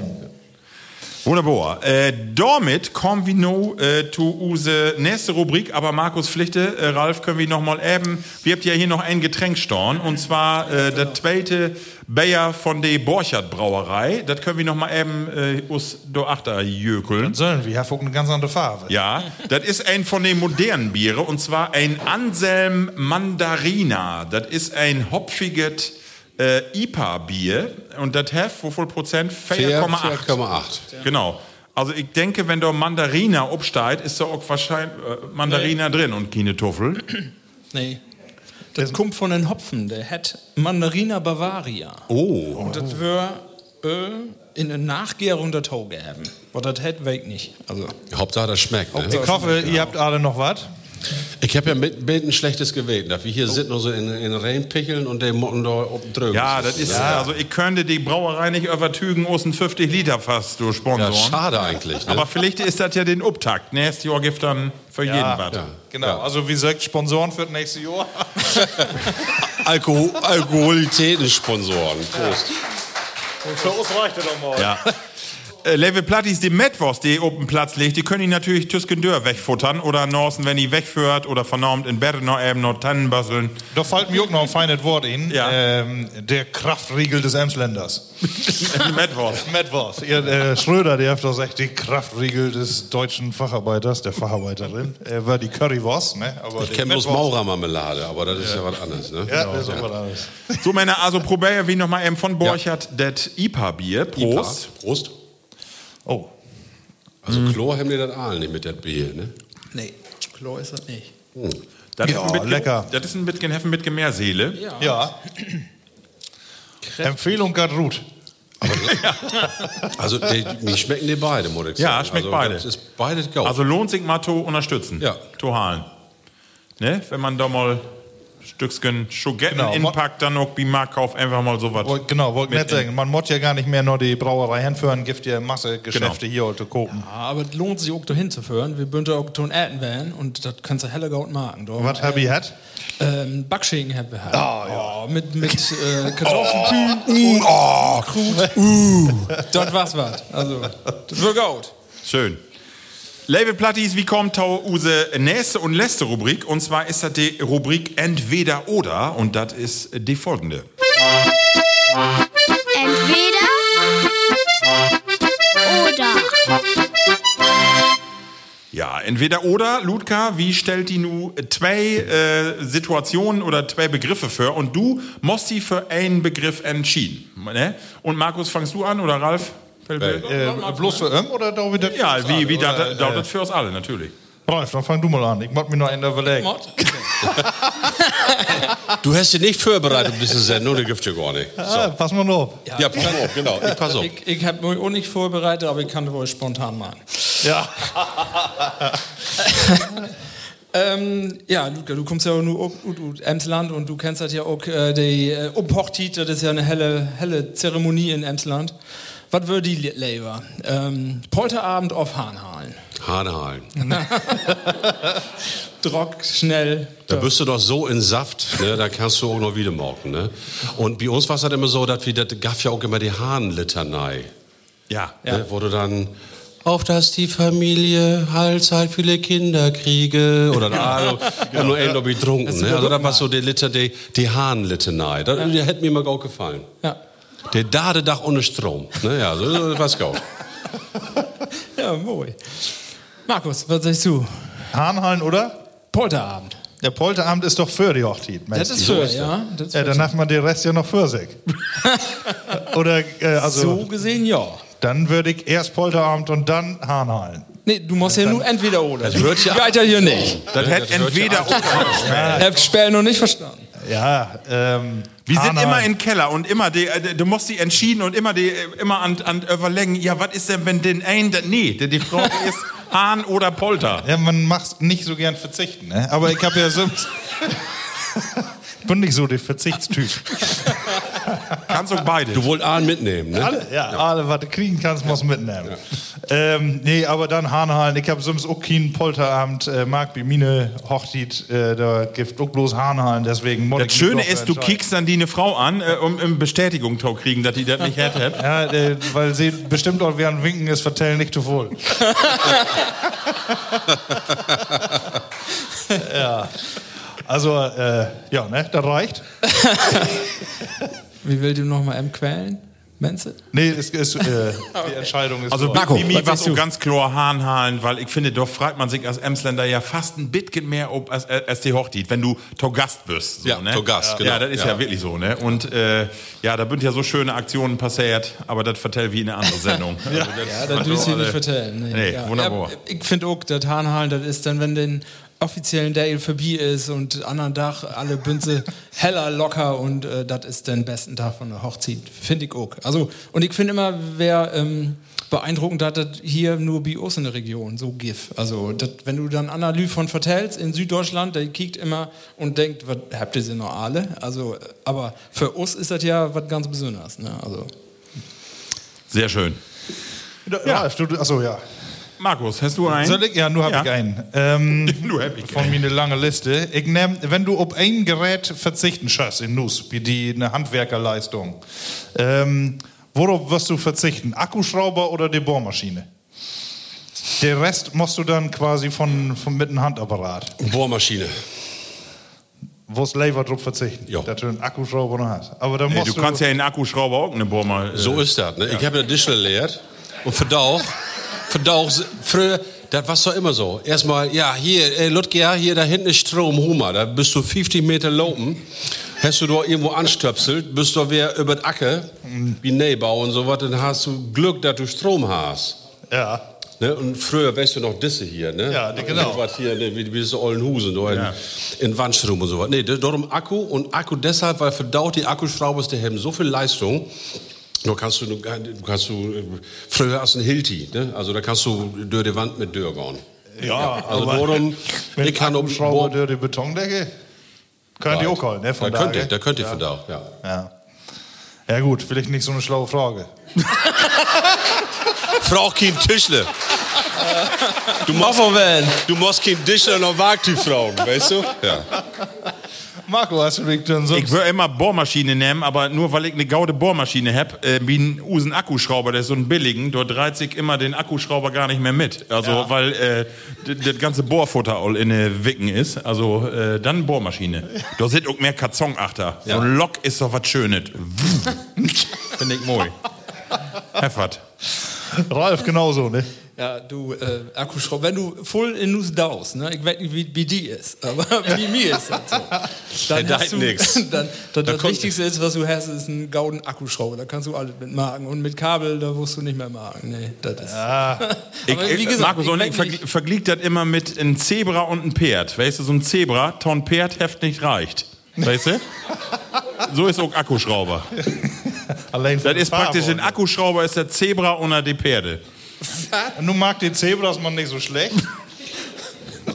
S3: Wunderbar. Äh, damit kommen wir nu äh, zu unsere nächste Rubrik, aber Markus Pflichte, äh, Ralf, können wir noch mal eben, wir habt ja hier noch ein Getränk storn, und zwar äh, der zweite Bayer von der Borchardt Brauerei. Das können wir noch mal eben äh, us do achter jökeln.
S2: Sollen wir auch eine ganz andere Farbe.
S3: Ja, das ist ein von den modernen Biere und zwar ein Anselm Mandarina. Das ist ein hopfiges äh, IPA-Bier und das hat, wie viel Prozent? 4,8.
S4: 4,8.
S3: Genau. Also ich denke, wenn da Mandarina absteigt, ist da auch wahrscheinlich äh, Mandarina drin und keine Tuffel.
S5: Nee. Das kommt von den Hopfen, der hat Mandarina Bavaria.
S3: Oh.
S5: Und das wär äh, in der Nachgärung der Tau geben. Aber das hat weg nicht. Also,
S4: Hauptsache, das schmeckt. Ne?
S2: Ich hoffe, ihr habt alle noch was.
S4: Ich habe ja mit, mit ein schlechtes Geweten, dass wir hier sitzen und so in, in Reinpicheln und der Motten da oben drüben.
S3: Ja, das ist, also ich könnte die Brauerei nicht übertügen, aus ein 50 Liter fast
S4: ja,
S3: Sponsoren.
S4: schade eigentlich. Ne?
S3: Aber vielleicht ist das ja den Uptakt. Nächstes Jahr gibt dann für jeden was.
S4: ja.
S2: Genau, also wie gesagt, Sponsoren für das nächste Jahr.
S4: Alkohol, Alkoholitätensponsoren. Prost.
S2: Und für uns reicht das doch mal.
S3: Ja. Äh, Level Plattis, die Metwurst, die auf den Platz legt, die können ihn natürlich Tüskendör wegfuttern oder Norsen, wenn die wegführt oder vernormt in Bett noch eben noch Tannenbasseln.
S2: Da fällt mir auch noch ein feines Wort in.
S3: Ja.
S2: Ähm, der Kraftriegel des Emsländers.
S3: Metwurst.
S2: Was. Ihr, äh, Schröder, der hat doch gesagt, die Kraftriegel des deutschen Facharbeiters, der Facharbeiterin, äh, war die Currywurst. Ne? Aber
S4: Ich
S2: die
S4: kenne bloß Maurermarmelade, aber das ist ja, was anderes. Ne?
S2: Ja, das ist auch was anderes.
S3: So, Männer, also probier wie noch mal eben von Borchert das IPA-Bier. Prost.
S4: Prost. Prost.
S2: Oh.
S4: Also Chlor haben die das Aal nicht mit der Bier, ne?
S5: nee, klar ist das nicht.
S3: Das
S2: Ja,
S3: ist ein bisschen,
S2: lecker.
S3: Das ist ein bisschen Heffen mit Gemeerseele.
S2: Ja. Empfehlung geht gut.
S4: Also die, mir schmecken die beide, muss ich sagen.
S3: Ja, schmeckt
S4: also,
S3: beide.
S4: Das ist beides.
S3: Also lohnt sich mal zu unterstützen.
S4: Ja.
S3: Zu halen. Ne? Wenn man da mal Stückchen Schogetten
S2: Genau.
S3: inpackt, dann auch beim Marktkauf einfach mal sowas.
S2: Genau, wollte
S3: Mit
S2: nicht sagen. Man muss ja gar nicht mehr nur die Brauerei hinführen, gibt ja Masse Geschäfte
S3: Genau.
S2: hier heute kopen.
S5: Ja, aber es lohnt sich auch dahin zu führen. Wir bünden auch zu Äten werden und das kannst du heller gut machen. Da.
S2: Was hab ich hat?
S5: Ähm, Backschinken haben wir halt.
S2: Ah, ja.
S5: Oh, mit mit äh, Kartoffelpü. Uh, Krut. Uh. Das war's was. Also, das wird gut.
S3: Schön. Label Plattis, wie kommt use nächste und letzte Rubrik? Und zwar ist das die Rubrik Entweder oder und das ist die folgende.
S1: Entweder oder.
S3: Ja, entweder oder, Ludka, wie stellt die nu zwei äh, Situationen oder zwei Begriffe für und du musst die für einen Begriff entschieden. Ne? Und Markus, fangst du an oder Ralf?
S2: Äh, bloß für Öm oder da wieder für
S3: Ja,
S2: uns
S3: wie,
S2: alle,
S3: wie
S2: oder,
S3: das,
S2: äh,
S3: das, das für uns alle, natürlich.
S2: Ralf, dann fang du mal an. Ich muss mir noch einen überlegen.
S4: Du hast dich nicht vorbereitet auf diese Sendung, der gibt ja gar nicht.
S2: Ah, pass mal auf.
S4: Ja, pass auf, genau. Ich pass auf.
S5: Ich, ich habe mich auch nicht vorbereitet, aber ich kann das wohl spontan machen.
S2: Ja.
S5: Ähm, ja, Luca, du kommst ja auch nur aus Emsland und du kennst das ja auch, äh, die äh, Umhochtit, das ist ja eine helle, helle Zeremonie in Emsland. Was würde die Leber? Ähm, Polterabend auf Hahnhalen.
S4: Hanehalen.
S5: Drock, schnell.
S4: Da bist du doch so in Saft, ne? da kannst du auch noch wieder morgen. Ne? Und bei uns war es halt immer so, dass wir, das gab ja auch immer die Hahnlitanei.
S3: Ja.
S4: Ne? Wo du dann, auf dass die Familie allzeit viele Kinder kriege oder also, und nur ein noch betrunken. Ne? Also das war so die, Liter, die, die Hahnlitanei. Das, Die hätte mir mal gut gefallen.
S5: Ja.
S4: Der Dadedach ohne Strom. Ne? Ja, so so was gut.
S5: Ja, moi. Markus, was sagst du?
S2: Hahnhallen, oder?
S5: Polterabend.
S2: Der Polterabend ist doch für die Hochzeit.
S5: Das ist für, ja. Das ist
S2: Ja, dann hat man den Rest ja noch für sich. oder, äh, also,
S5: so gesehen, ja.
S2: dann würde ich erst Polterabend und dann Hahnhallen.
S5: Nee, du musst ja nur entweder oder. Das
S4: hört ja-
S5: Geht ja hier nicht.
S3: Das hätte
S4: das ja
S3: entweder
S5: Ihr habt Spähen noch nicht verstanden.
S2: Ja, ähm.
S3: Wir sind immer im Keller und immer die, äh, du musst die entschieden und immer die, äh, immer an, an überlegen, ja, was ist denn, wenn den ein, nee, die, die Frage ist Hahn oder Polter.
S2: Ja, man macht nicht so gern verzichten, ne? Aber ich habe ja so. bin nicht so der Verzichtstyp.
S3: Kannst auch beide.
S4: Du wollt Ahn mitnehmen, ne?
S2: Alle, ja, alle, was du kriegen kannst, musst du mitnehmen. Ähm, nee, aber dann Hahnhallen. Ich habe sonst auch keinen Polterabend, äh, mag wie meine Hochzeit, äh, da gibt auch bloß Hahnhallen, deswegen
S3: das Schöne ist, du kickst dann die eine Frau an, äh, um, um Bestätigung zu kriegen, dass die das nicht hätte.
S2: Ja, äh, weil sie bestimmt auch während Winken ist, vertellen nicht zu voll. ja. Also, äh, ja, ne, das reicht.
S5: Wie will du noch mal M quälen? Menze?
S2: Nee, es ist, äh, die Entscheidung ist
S3: Also
S2: so.
S3: bei mir
S5: was
S3: war
S5: sagst
S3: so
S5: du?
S3: ganz klar Hahnhalen, weil ich finde, doch fragt man sich als Emsländer ja fast ein bisschen mehr ob als, als die Hochzeit, wenn du to Gast bist. So,
S4: Ja,
S3: ne?
S4: to Gast,
S3: Ja,
S4: genau.
S3: das ist ja.
S4: Ja.
S3: wirklich so, ne? Und äh, ja, da sind ja so schöne Aktionen passiert, aber das vertellt wie in eine andere Sendung. ja,
S5: Ja, das willst du nicht vertellen. Nee,
S3: Nee,
S5: ja.
S3: wunderbar.
S5: Ja, ich finde auch, das Hahnhallen, das ist dann, wenn den offiziellen Day vorbei ist und anderen Tag alle Bünze heller locker und äh, das ist den besten Tag von der Hochzeit. Finde ich auch. Also, und ich finde immer, wer ähm, beeindruckend hat, das hier nur bei uns in der Region, so GIF. Also, das, wenn du dann Anna Lü von vertellst in Süddeutschland, der kickt immer und denkt, was habt ihr sie noch alle? Also, aber für uns ist das ja was ganz Besonderes. Ne? Also,
S3: Sehr schön.
S2: Ja, du, achso, ja.
S3: Markus, hast du einen?
S2: Soll ich? Ja, nur habe
S3: Ja.
S2: ich einen. Ähm,
S3: Nur hab ich
S2: von mir eine lange Liste. Ich nehm, wenn du auf ein Gerät verzichten schaffst in Nuss, wie die eine Handwerkerleistung, ähm, worauf wirst du verzichten? Akkuschrauber oder die Bohrmaschine? Der Rest musst du dann quasi von, von mit einem Handapparat.
S4: Bohrmaschine.
S2: Wo es Lever drauf verzichten,
S4: Ja.
S2: dass du einen Akkuschrauber noch hast. Aber dann
S3: Nee,
S2: musst
S3: du kannst ja in den Akkuschrauber auch eine Bohrma. Äh,
S4: So ist das. Ne? Ich habe ja Dischle gelehrt und verdauch, verdauch, früher, das war doch immer so. Erstmal, ja, hier, äh, Ludger, hier da hinten ist Strom, Hummer, da bist du 50 Meter laufen, hast du da irgendwo anstöpselt, bist du wer über den Acker, wie Neubau und so was, dann hast du Glück, dass du Strom hast.
S2: Ja.
S4: Ne? Und früher weißt du noch Disse hier, ne?
S2: Ja, die- genau.
S4: Was hier, ne? wie, wie so Ollenhusen, da in, in Wandstrom und so was. Nee, darum Akku und Akku deshalb, weil verdaut die Akkuschrauber, die haben so viel Leistung. Da kannst du, du kannst du, äh, früher hast du einen Hilti, ne? Also da kannst du durch die Wand mit Dörr gehen.
S2: Ja,
S4: Also
S2: aber
S4: darum,
S2: mit
S4: ich kann um
S2: Akkuschrauber durch die Betondecke, können die auch holen, ne?
S4: Da
S2: Von
S4: könnte,
S2: daher.
S4: da könnte ich verdauch, ja.
S2: Ja. Ja gut, vielleicht nicht so eine schlaue Frage.
S4: Frau kein Tischler. Du machst, du machst kein Tischler noch Wagtyp fragen, weißt du? Ja.
S2: Marco, hast du denn sonst...
S3: Ich würde immer Bohrmaschine nehmen, aber nur weil ich eine gaude Bohrmaschine hab, äh, wie ein Usen Akkuschrauber, der ist so ein billigen, dort reizt sich immer den Akkuschrauber gar nicht mehr mit. Also, weil äh, das ganze Bohrfutter all in den Wicken ist. Also, äh, dann Bohrmaschine. Da sind auch mehr Karzonachter. So ein Lok ist doch was Schönes. Finde ich moi. Heffert.
S2: Ralf genauso, ne?
S5: Ja, du äh, Akkuschrauber, wenn du voll in Nuss daust, ne? ich weiß nicht, wie, wie die ist, aber wie mir ist das so. Dann
S4: Da
S5: hast du,
S4: nix.
S5: Dann, dann das
S4: kommt-
S5: Wichtigste ist, was du hast, ist ein gauden Akkuschrauber. Da kannst du alles mitmachen. Und mit Kabel, da wirst du nicht mehr machen. Nee, das ist.
S3: Ich,
S5: Aber wie
S3: ich,
S5: gesagt,
S3: Markus,
S5: ich
S3: ich vergl
S5: nicht-
S3: verglich das immer mit einem Zebra und einem Pferd. Weißt du, so ein Zebra, ton Pferd, heft nicht reicht. Weißt du? So ist auch Akkuschrauber.
S2: Allein
S3: Das ist praktisch, ein Akkuschrauber ist der Zebra unter die Pferde.
S2: Nun mag die Zebras man nicht so schlecht.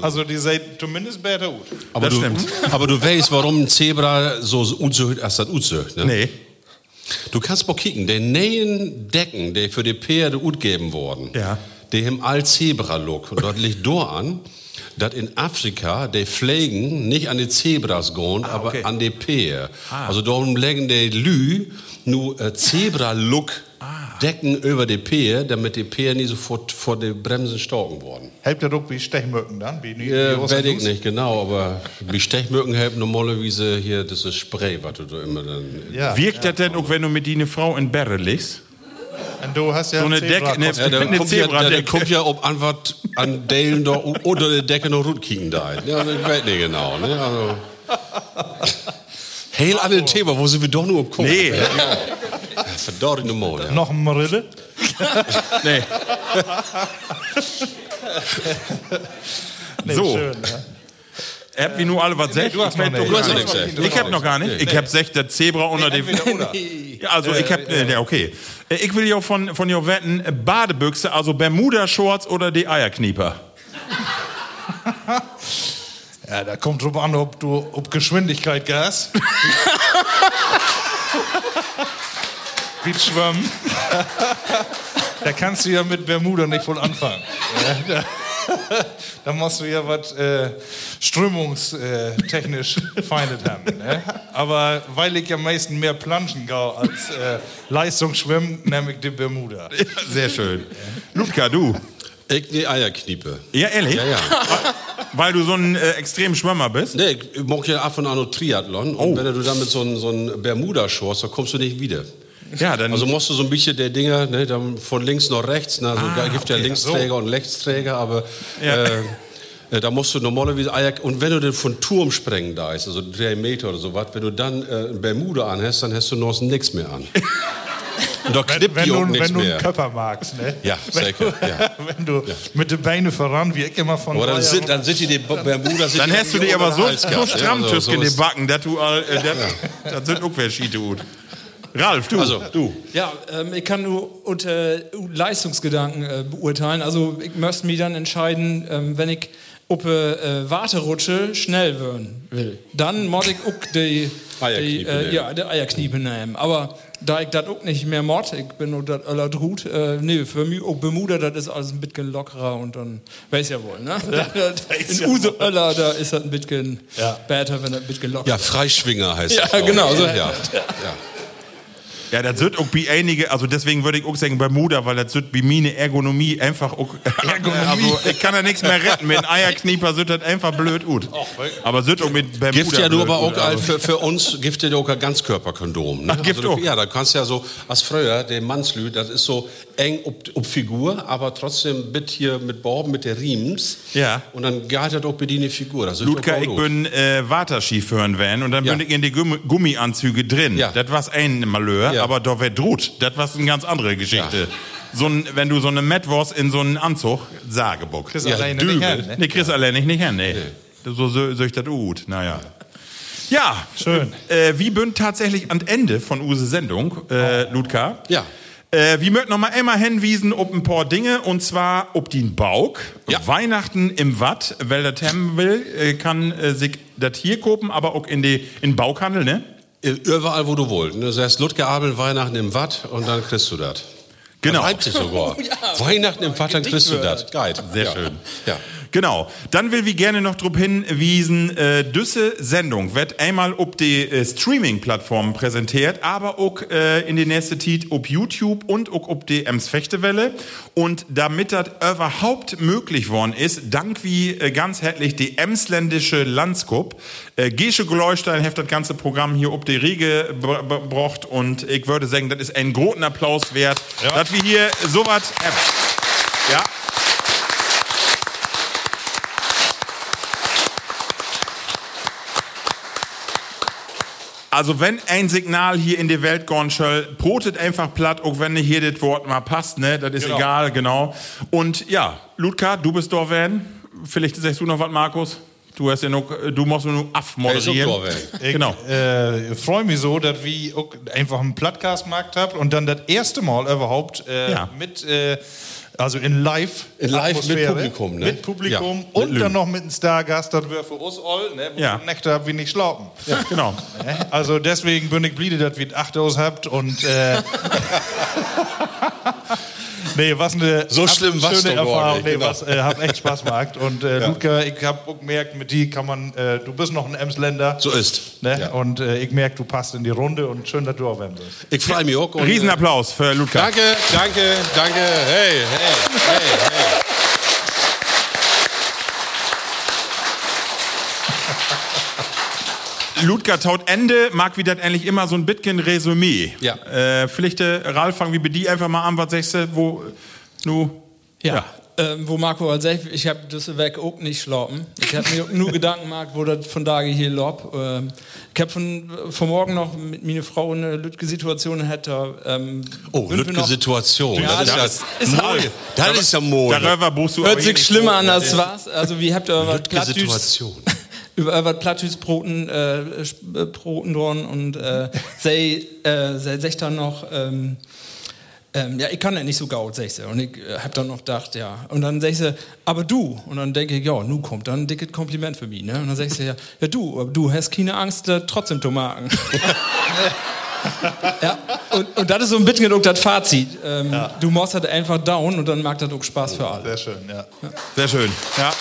S2: Also die sehen zumindest besser gut.
S4: Aber,
S3: Das
S4: du,
S3: stimmt.
S4: aber du weißt, warum ein Zebra so unzücht als das unzücht, ne?
S3: Nee.
S4: Du kannst mal kicken, die neuen Decken, die für die Pferde utgeben wurden,
S3: Ja.
S4: die haben all Zebra-Look. Und dort liegt da an, dass in Afrika die Pflegen nicht an die Zebras gehen, aber
S3: okay.
S4: an die Pferde. Also darum legen die Lü nur äh, Zebra-Look Decken über die Pferde, damit die Pferde nicht sofort vor die Bremsen storken worden.
S2: Helft ihr doch wie Stechmücken dann? Wie, wie,
S4: Äh, weiß ich nicht genau, aber wie Stechmücken helfen normalerweise hier dieses Spray, was du da immer dann.
S2: Ja.
S3: Wirkt das denn auch, wenn du mit die eine Frau in Berre liegst?
S2: Und du hast ja
S3: So eine
S2: Zebra-
S3: Decke, ne,
S4: Ja, der
S3: Eine
S4: kommt ja, der, der kommt ja ob an was an Dalen da unter der Decke noch gut kicken da. Ja, ich weiß nicht genau. Ne? Also. Heel an dem Thema, wo sind wir doch nur um gucken.
S3: Nee,
S4: Ja, Verdorrende Mode. Ja.
S2: Noch ein Marille?
S3: nee.
S2: Nee,
S3: So.
S2: Schön, ne?
S3: Habt wie nur alle was
S2: hast noch
S3: Ich weiß
S2: Du
S4: hast noch
S3: nicht.
S4: nichts gesagt.
S3: Ich hab noch gar nicht. Ich hab sech, der Zebra unter dem. Ja, also ich hab, äh, ja, okay. Äh, Ich will ja von, von dir wetten, äh, Badebüchse, also Bermuda-Shorts oder die Eierknieper.
S2: Ja, da kommt drauf an, ob du ob Geschwindigkeit gas. Wie schwimmen. da kannst du ja mit Bermuda nicht voll anfangen. Ja, da, da musst du ja was äh, strömungstechnisch feindet haben. Ne? Aber weil ich ja meistens mehr Planschen gau als äh, Leistungsschwimmen, nehme ich die Bermuda.
S3: Sehr schön. Ludka, du.
S4: Ich die Eierkniepe.
S3: Ja, ehrlich?
S4: Ja, ja.
S3: Weil du so ein äh, extrem Schwimmer bist?
S4: Nee, ich mache ja ab und an noch Triathlon. Und wenn du dann mit so einem so einem Bermuda-Shorts, da kommst du nicht wieder.
S3: Ja, dann.
S4: Also musst du so ein bisschen der Dinger, ne, dann von links nach rechts, ne, also da gibt ja Linksträger und Rechtsträger, aber
S3: Ja.
S4: äh, äh, da musst du normalerweise Eier, und wenn du den von Turm sprengen da ist, also drei Meter oder so was, wenn du dann äh, Bermuda anhast, dann hast du noch nichts mehr an. Und da knippt
S2: wenn
S4: die
S2: du,
S4: auch nichts
S2: wenn du einen
S4: mehr.
S2: Körper magst, ne?
S4: Ja,
S2: wenn
S4: sicher,
S2: Du,
S4: ja.
S2: wenn du mit den Beinen voran, wie ich immer von
S4: Aber dann sind, dann sind die, die Bermuda
S3: Dann hast du die aber so,
S4: den
S3: so stramm?
S4: Also,
S3: Tüsk in den Backen, dass du all, äh, das, das sind auch wer Schiete gut. Ralf, du.
S4: Also, du.
S5: Ja, ähm, ich kann nur unter Leistungsgedanken äh, beurteilen. Also ich müsste mich dann entscheiden, ähm, wenn ich auf äh, Warterutsche schnell werden will. Dann mod ich auch die, die,
S4: Eierkniepe
S5: äh, ja, die Eierkniepe nehmen. Aber da ich das auch nicht mehr ich bin auch das Öller Drut, äh, nee, für mich auch Bermuda, das ist alles ein bisschen lockerer und dann weiß ja wohl, ne? In Use Öller, da ist das ein bisschen
S2: Ja.
S5: besser, wenn das ein bisschen lockerer
S4: Ja, Freischwinger heißt
S5: Ja,
S4: das. glaub
S5: genau, so.
S4: Ja, ja.
S3: Ja, das wird auch bei einige, also deswegen würde ich auch sagen Bermuda, weil das wird bei mir eine Ergonomie einfach auch, Ergonomie. also ich kann da nichts mehr retten. Mit einem Eierknieper wird das einfach blöd gut. Aber es wird auch mit Bermuda
S4: Gift ja nur aber auch
S3: also.
S4: für, für uns gibt ja auch ein Ganzkörperkondom. Ne?
S3: Ach, Gift
S4: du,
S3: auch?
S4: Ja, da kannst du ja so, als früher, der Mannslü, das ist so eng ob, ob Figur, aber trotzdem mit hier mit Borben, mit der Riems.
S3: Ja.
S4: Und dann geht das auch bei dir eine Figur. Das auch
S3: ich bin äh, Waterskifahren van und dann
S4: Ja.
S3: bin ich in die Gummi Gummianzüge drin.
S4: Ja.
S3: Das war ein Malheur,
S4: Ja.
S3: Aber da wär droht. Das war eine ganz andere Geschichte. So ein, wenn du so eine Matt warst in so einen Anzug, Sagebuck.
S2: Das
S4: Ja,
S2: alleine
S4: Dübel.
S2: nicht hin, ne?
S3: Nee, kriegst du allein nicht, hin, nee. So so soll ich das gut, naja. Ja,
S2: Schön.
S3: Äh, wie bünd tatsächlich am Ende von Use Sendung, äh, Ludka.
S4: Ja.
S3: Äh, wir möchten noch mal einmal hinwiesen ob ein paar Dinge und zwar ob den Bauk.
S4: Ja.
S3: Weihnachten im Watt, wer das haben will, äh, kann äh, sich das hier kopen, aber auch in die in Baukhandel, ne?
S4: Überall, wo du willst. Du sagst Ludger Abel, Weihnachten im Watt und dann kriegst du das.
S3: Genau.
S4: Leipzig sogar. Weihnachten im Watt, dann kriegst du das. Geil.
S3: Sehr
S4: ja.
S3: schön.
S4: Ja.
S3: Genau. Dann will wir gerne noch darauf hinwiesen, äh, düsse Sendung wird einmal ob die äh, Streaming-Plattformen präsentiert, aber auch äh, in die nächste Zeit ob YouTube und auch ob die Ems Fechtewelle. Und damit das überhaupt möglich worden ist, dank wie äh, ganz herzlich die Emsländische Landskup, äh, Gesche Gleustein heft das ganze Programm hier ob die br- brocht und ich würde sagen, das ist einen großen Applaus wert, dass wir hier sowas ja. Also wenn ein Signal hier in die Welt gehen soll, brotet einfach platt, auch wenn nicht hier das Wort mal passt, ne? Das ist
S2: Genau.
S3: egal, genau. Und ja, Ludka, du bist werden. Vielleicht sagst du noch was, Markus? Du hast ja noch, du musst nur
S4: auch da
S2: Ich
S3: Genau.
S2: äh, freue mich so, dass wir einfach einen Podcast-Markt habt und dann das erste Mal überhaupt äh,
S3: Ja.
S2: mit, äh, also in live.
S4: In live mit
S2: Atmosphäre,
S4: Publikum, ne?
S2: Mit Publikum
S4: Ja, mit
S2: und
S4: Lügen.
S2: dann noch mit einem Stargast, das wäre für uns all, ne? Wo
S3: Ja.
S2: Nächte hab wir nicht schlafen.
S3: Ja, genau.
S2: Ne? Also deswegen bin ich bliebe, dass wir acht aus habt und äh, Nee, was eine
S4: So schlimm
S2: schöne Erfahrung.
S4: nicht,
S2: Nee,
S4: genau.
S2: was, äh, hab echt Spaß gemacht. Und äh, Ludger, ich hab auch gemerkt, mit die kann man, äh, du bist noch ein Emsländer.
S4: So ist.
S2: Ne?
S4: Ja.
S2: Und äh, ich merke, du passt in die Runde und schön, dass du auch bist.
S4: Ich freue mich auch. und, äh,
S3: Riesenapplaus für Ludka.
S4: Danke, danke, danke. Hey, hey, hey, hey.
S3: Ludger taut Ende, mag wie das endlich immer so ein bisschen Resümee.
S4: Ja.
S3: Äh, vielleicht, äh, Ralf, fangen wir bei dir einfach mal an, was sagst du, wo, nu,
S5: Ja. ähm, wo Marco hat gesagt, ich habe das weg auch nicht schlafen. Ich habe mir nur Gedanken gemacht, wo das von da hier lob. Ähm, ich habe von, von morgen noch mit meiner Frau eine lütge Situation hätte. Ähm,
S4: Oh,
S5: noch-
S4: Situation.
S5: Ja,
S4: das, ist
S5: das
S4: ja
S5: ist
S4: Mode. Das ist ja Mode.
S3: Darüber buchst du
S5: Hört sich schlimmer an als was. Also wie habt ihr was Plattdütsch,
S4: Situation.
S5: Über was Plattdütsch-Broten äh, Sp- äh, Broten dran und äh, sei, äh, sei dann noch ähm, ähm, ja, ich kann ja nicht so gaut, sie. Und ich äh, hab dann noch gedacht, ja. Und dann sie, aber du. Und dann denke ich, ja, nu kommt dann ein dickes Kompliment für mich, ne? Und dann sie, ja, ja du, aber du hast keine Angst, äh, trotzdem zu machen. ja, und, und das ist so ein bisschen das Fazit. Ähm, Du machst halt einfach down und dann macht das auch Spaß für alle.
S2: Sehr schön, ja.
S3: Sehr schön. Ja.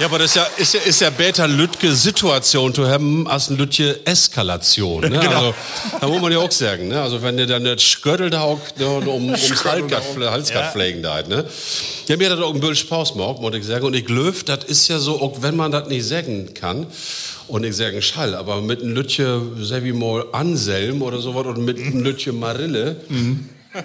S4: Ja, aber das ist ja, ist ja, ist ja besser Lütke Situation zu haben als ein Lütke Eskalation. Ne? Also, da muss man ja auch sagen, ne? Also, wenn der dann nicht Schöttel da auch ne, um, ums Halsgard pflegen da, ne? Ja, mir hat das auch ein bisschen Spaß gemacht, muss ich sagen. Und ich löf, das ist ja so, auch wenn man das nicht sagen kann, und ich sagen Schall, aber mit einem Lütje, mal, Anselm oder sowas, oder mit einem Lütje Marille, das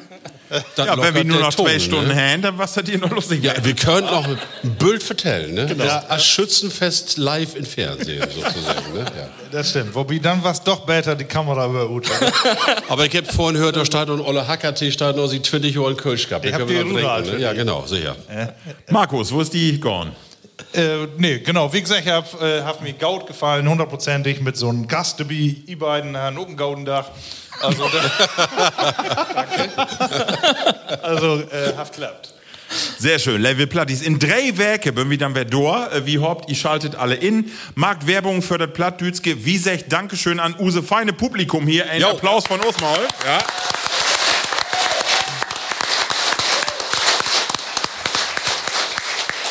S3: Ja, wenn wir nur noch zwei
S4: Ton,
S3: Stunden
S4: ne?
S3: haben, dann was hat ihr noch lustig?
S4: Ja, wir können auch ein Bild vertellen, ne? Genau. Als Schützenfest live im Fernsehen sozusagen, ne? Ja.
S2: Das stimmt. Wobei dann war es doch besser, die Kamera über Uta.
S4: Aber ich hab vorhin gehört, da steht und Olle Hackertee steht noch, sie 20 Uhr in Kölsch gehabt.
S2: Ich hab
S4: wir
S2: die
S4: noch
S2: für
S4: ne? Ja,
S2: die.
S4: genau, sicher.
S3: Markus, wo ist die gone?
S2: Äh, nee, genau. Wie gesagt, ich hab, äh, hat mir Gaut gefallen, hundertprozentig mit so einem Gast dabei, i beiden haben auch ein Gaudendach. Also, da, also äh, hat klappt.
S3: Sehr schön. Level Plattis. In drei Werke bin wir dann wer door. Äh, Wie haupt, ihr schaltet alle in. Markt Werbung fördert Plattdütske. Wie sagt Dankeschön an use feine Publikum hier. Ein
S4: Jo.
S3: Applaus von uns mal. Ja.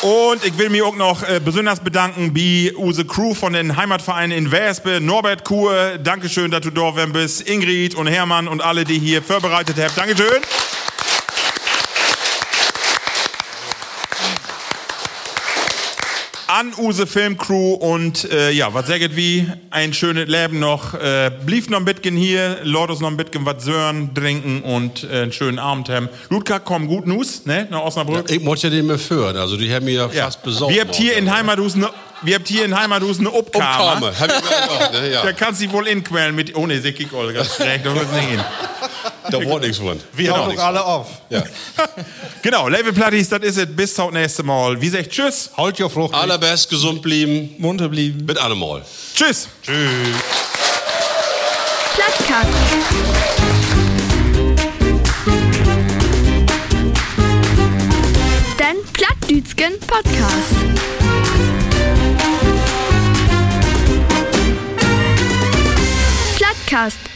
S3: Und ich will mich auch noch äh, besonders bedanken bei use Crew von den Heimatvereinen in Wespe, Norbert Kuhe, Dankeschön, dass du da bist, Ingrid und Hermann und alle, die hier vorbereitet habt. Dankeschön. An use Filmcrew und äh, ja, was sagt wie ein schönes Leben noch. Äh, blieb noch ein bisschen hier, Lordos noch ein bisschen was sören, trinken und äh, einen schönen Abend haben. Ludka, komm, gut News, ne, nach Osnabrück.
S4: Ich muss ja den mehr führen, also die haben mir ja
S3: Ja.
S4: fast besorgt.
S3: Wir habt hier in
S4: worden.
S3: Heimathusen, ne- wir habt hier in Heimathusen eine Obkammer.
S4: Obkame, hab ich mir gedacht, ne?
S3: Da
S4: Ja,
S3: kannst du wohl inquellen mit, oh ne, alle ganz schlecht, da wird's nicht hin.
S4: da wurde nichts von.
S2: Wir
S4: Genau
S2: doch alle auf.
S4: Ja.
S3: Genau, Level Plattis, das ist es, bis zum nächsten Mal. Wie sagt Tschüss,
S2: Halt your Frucht.
S4: Allerbest gesund blieben,
S5: Munter blieben.
S4: mit allem mal.
S3: tschüss.
S1: Plattkast. Den Plattdütschen Podcast. Plattkast.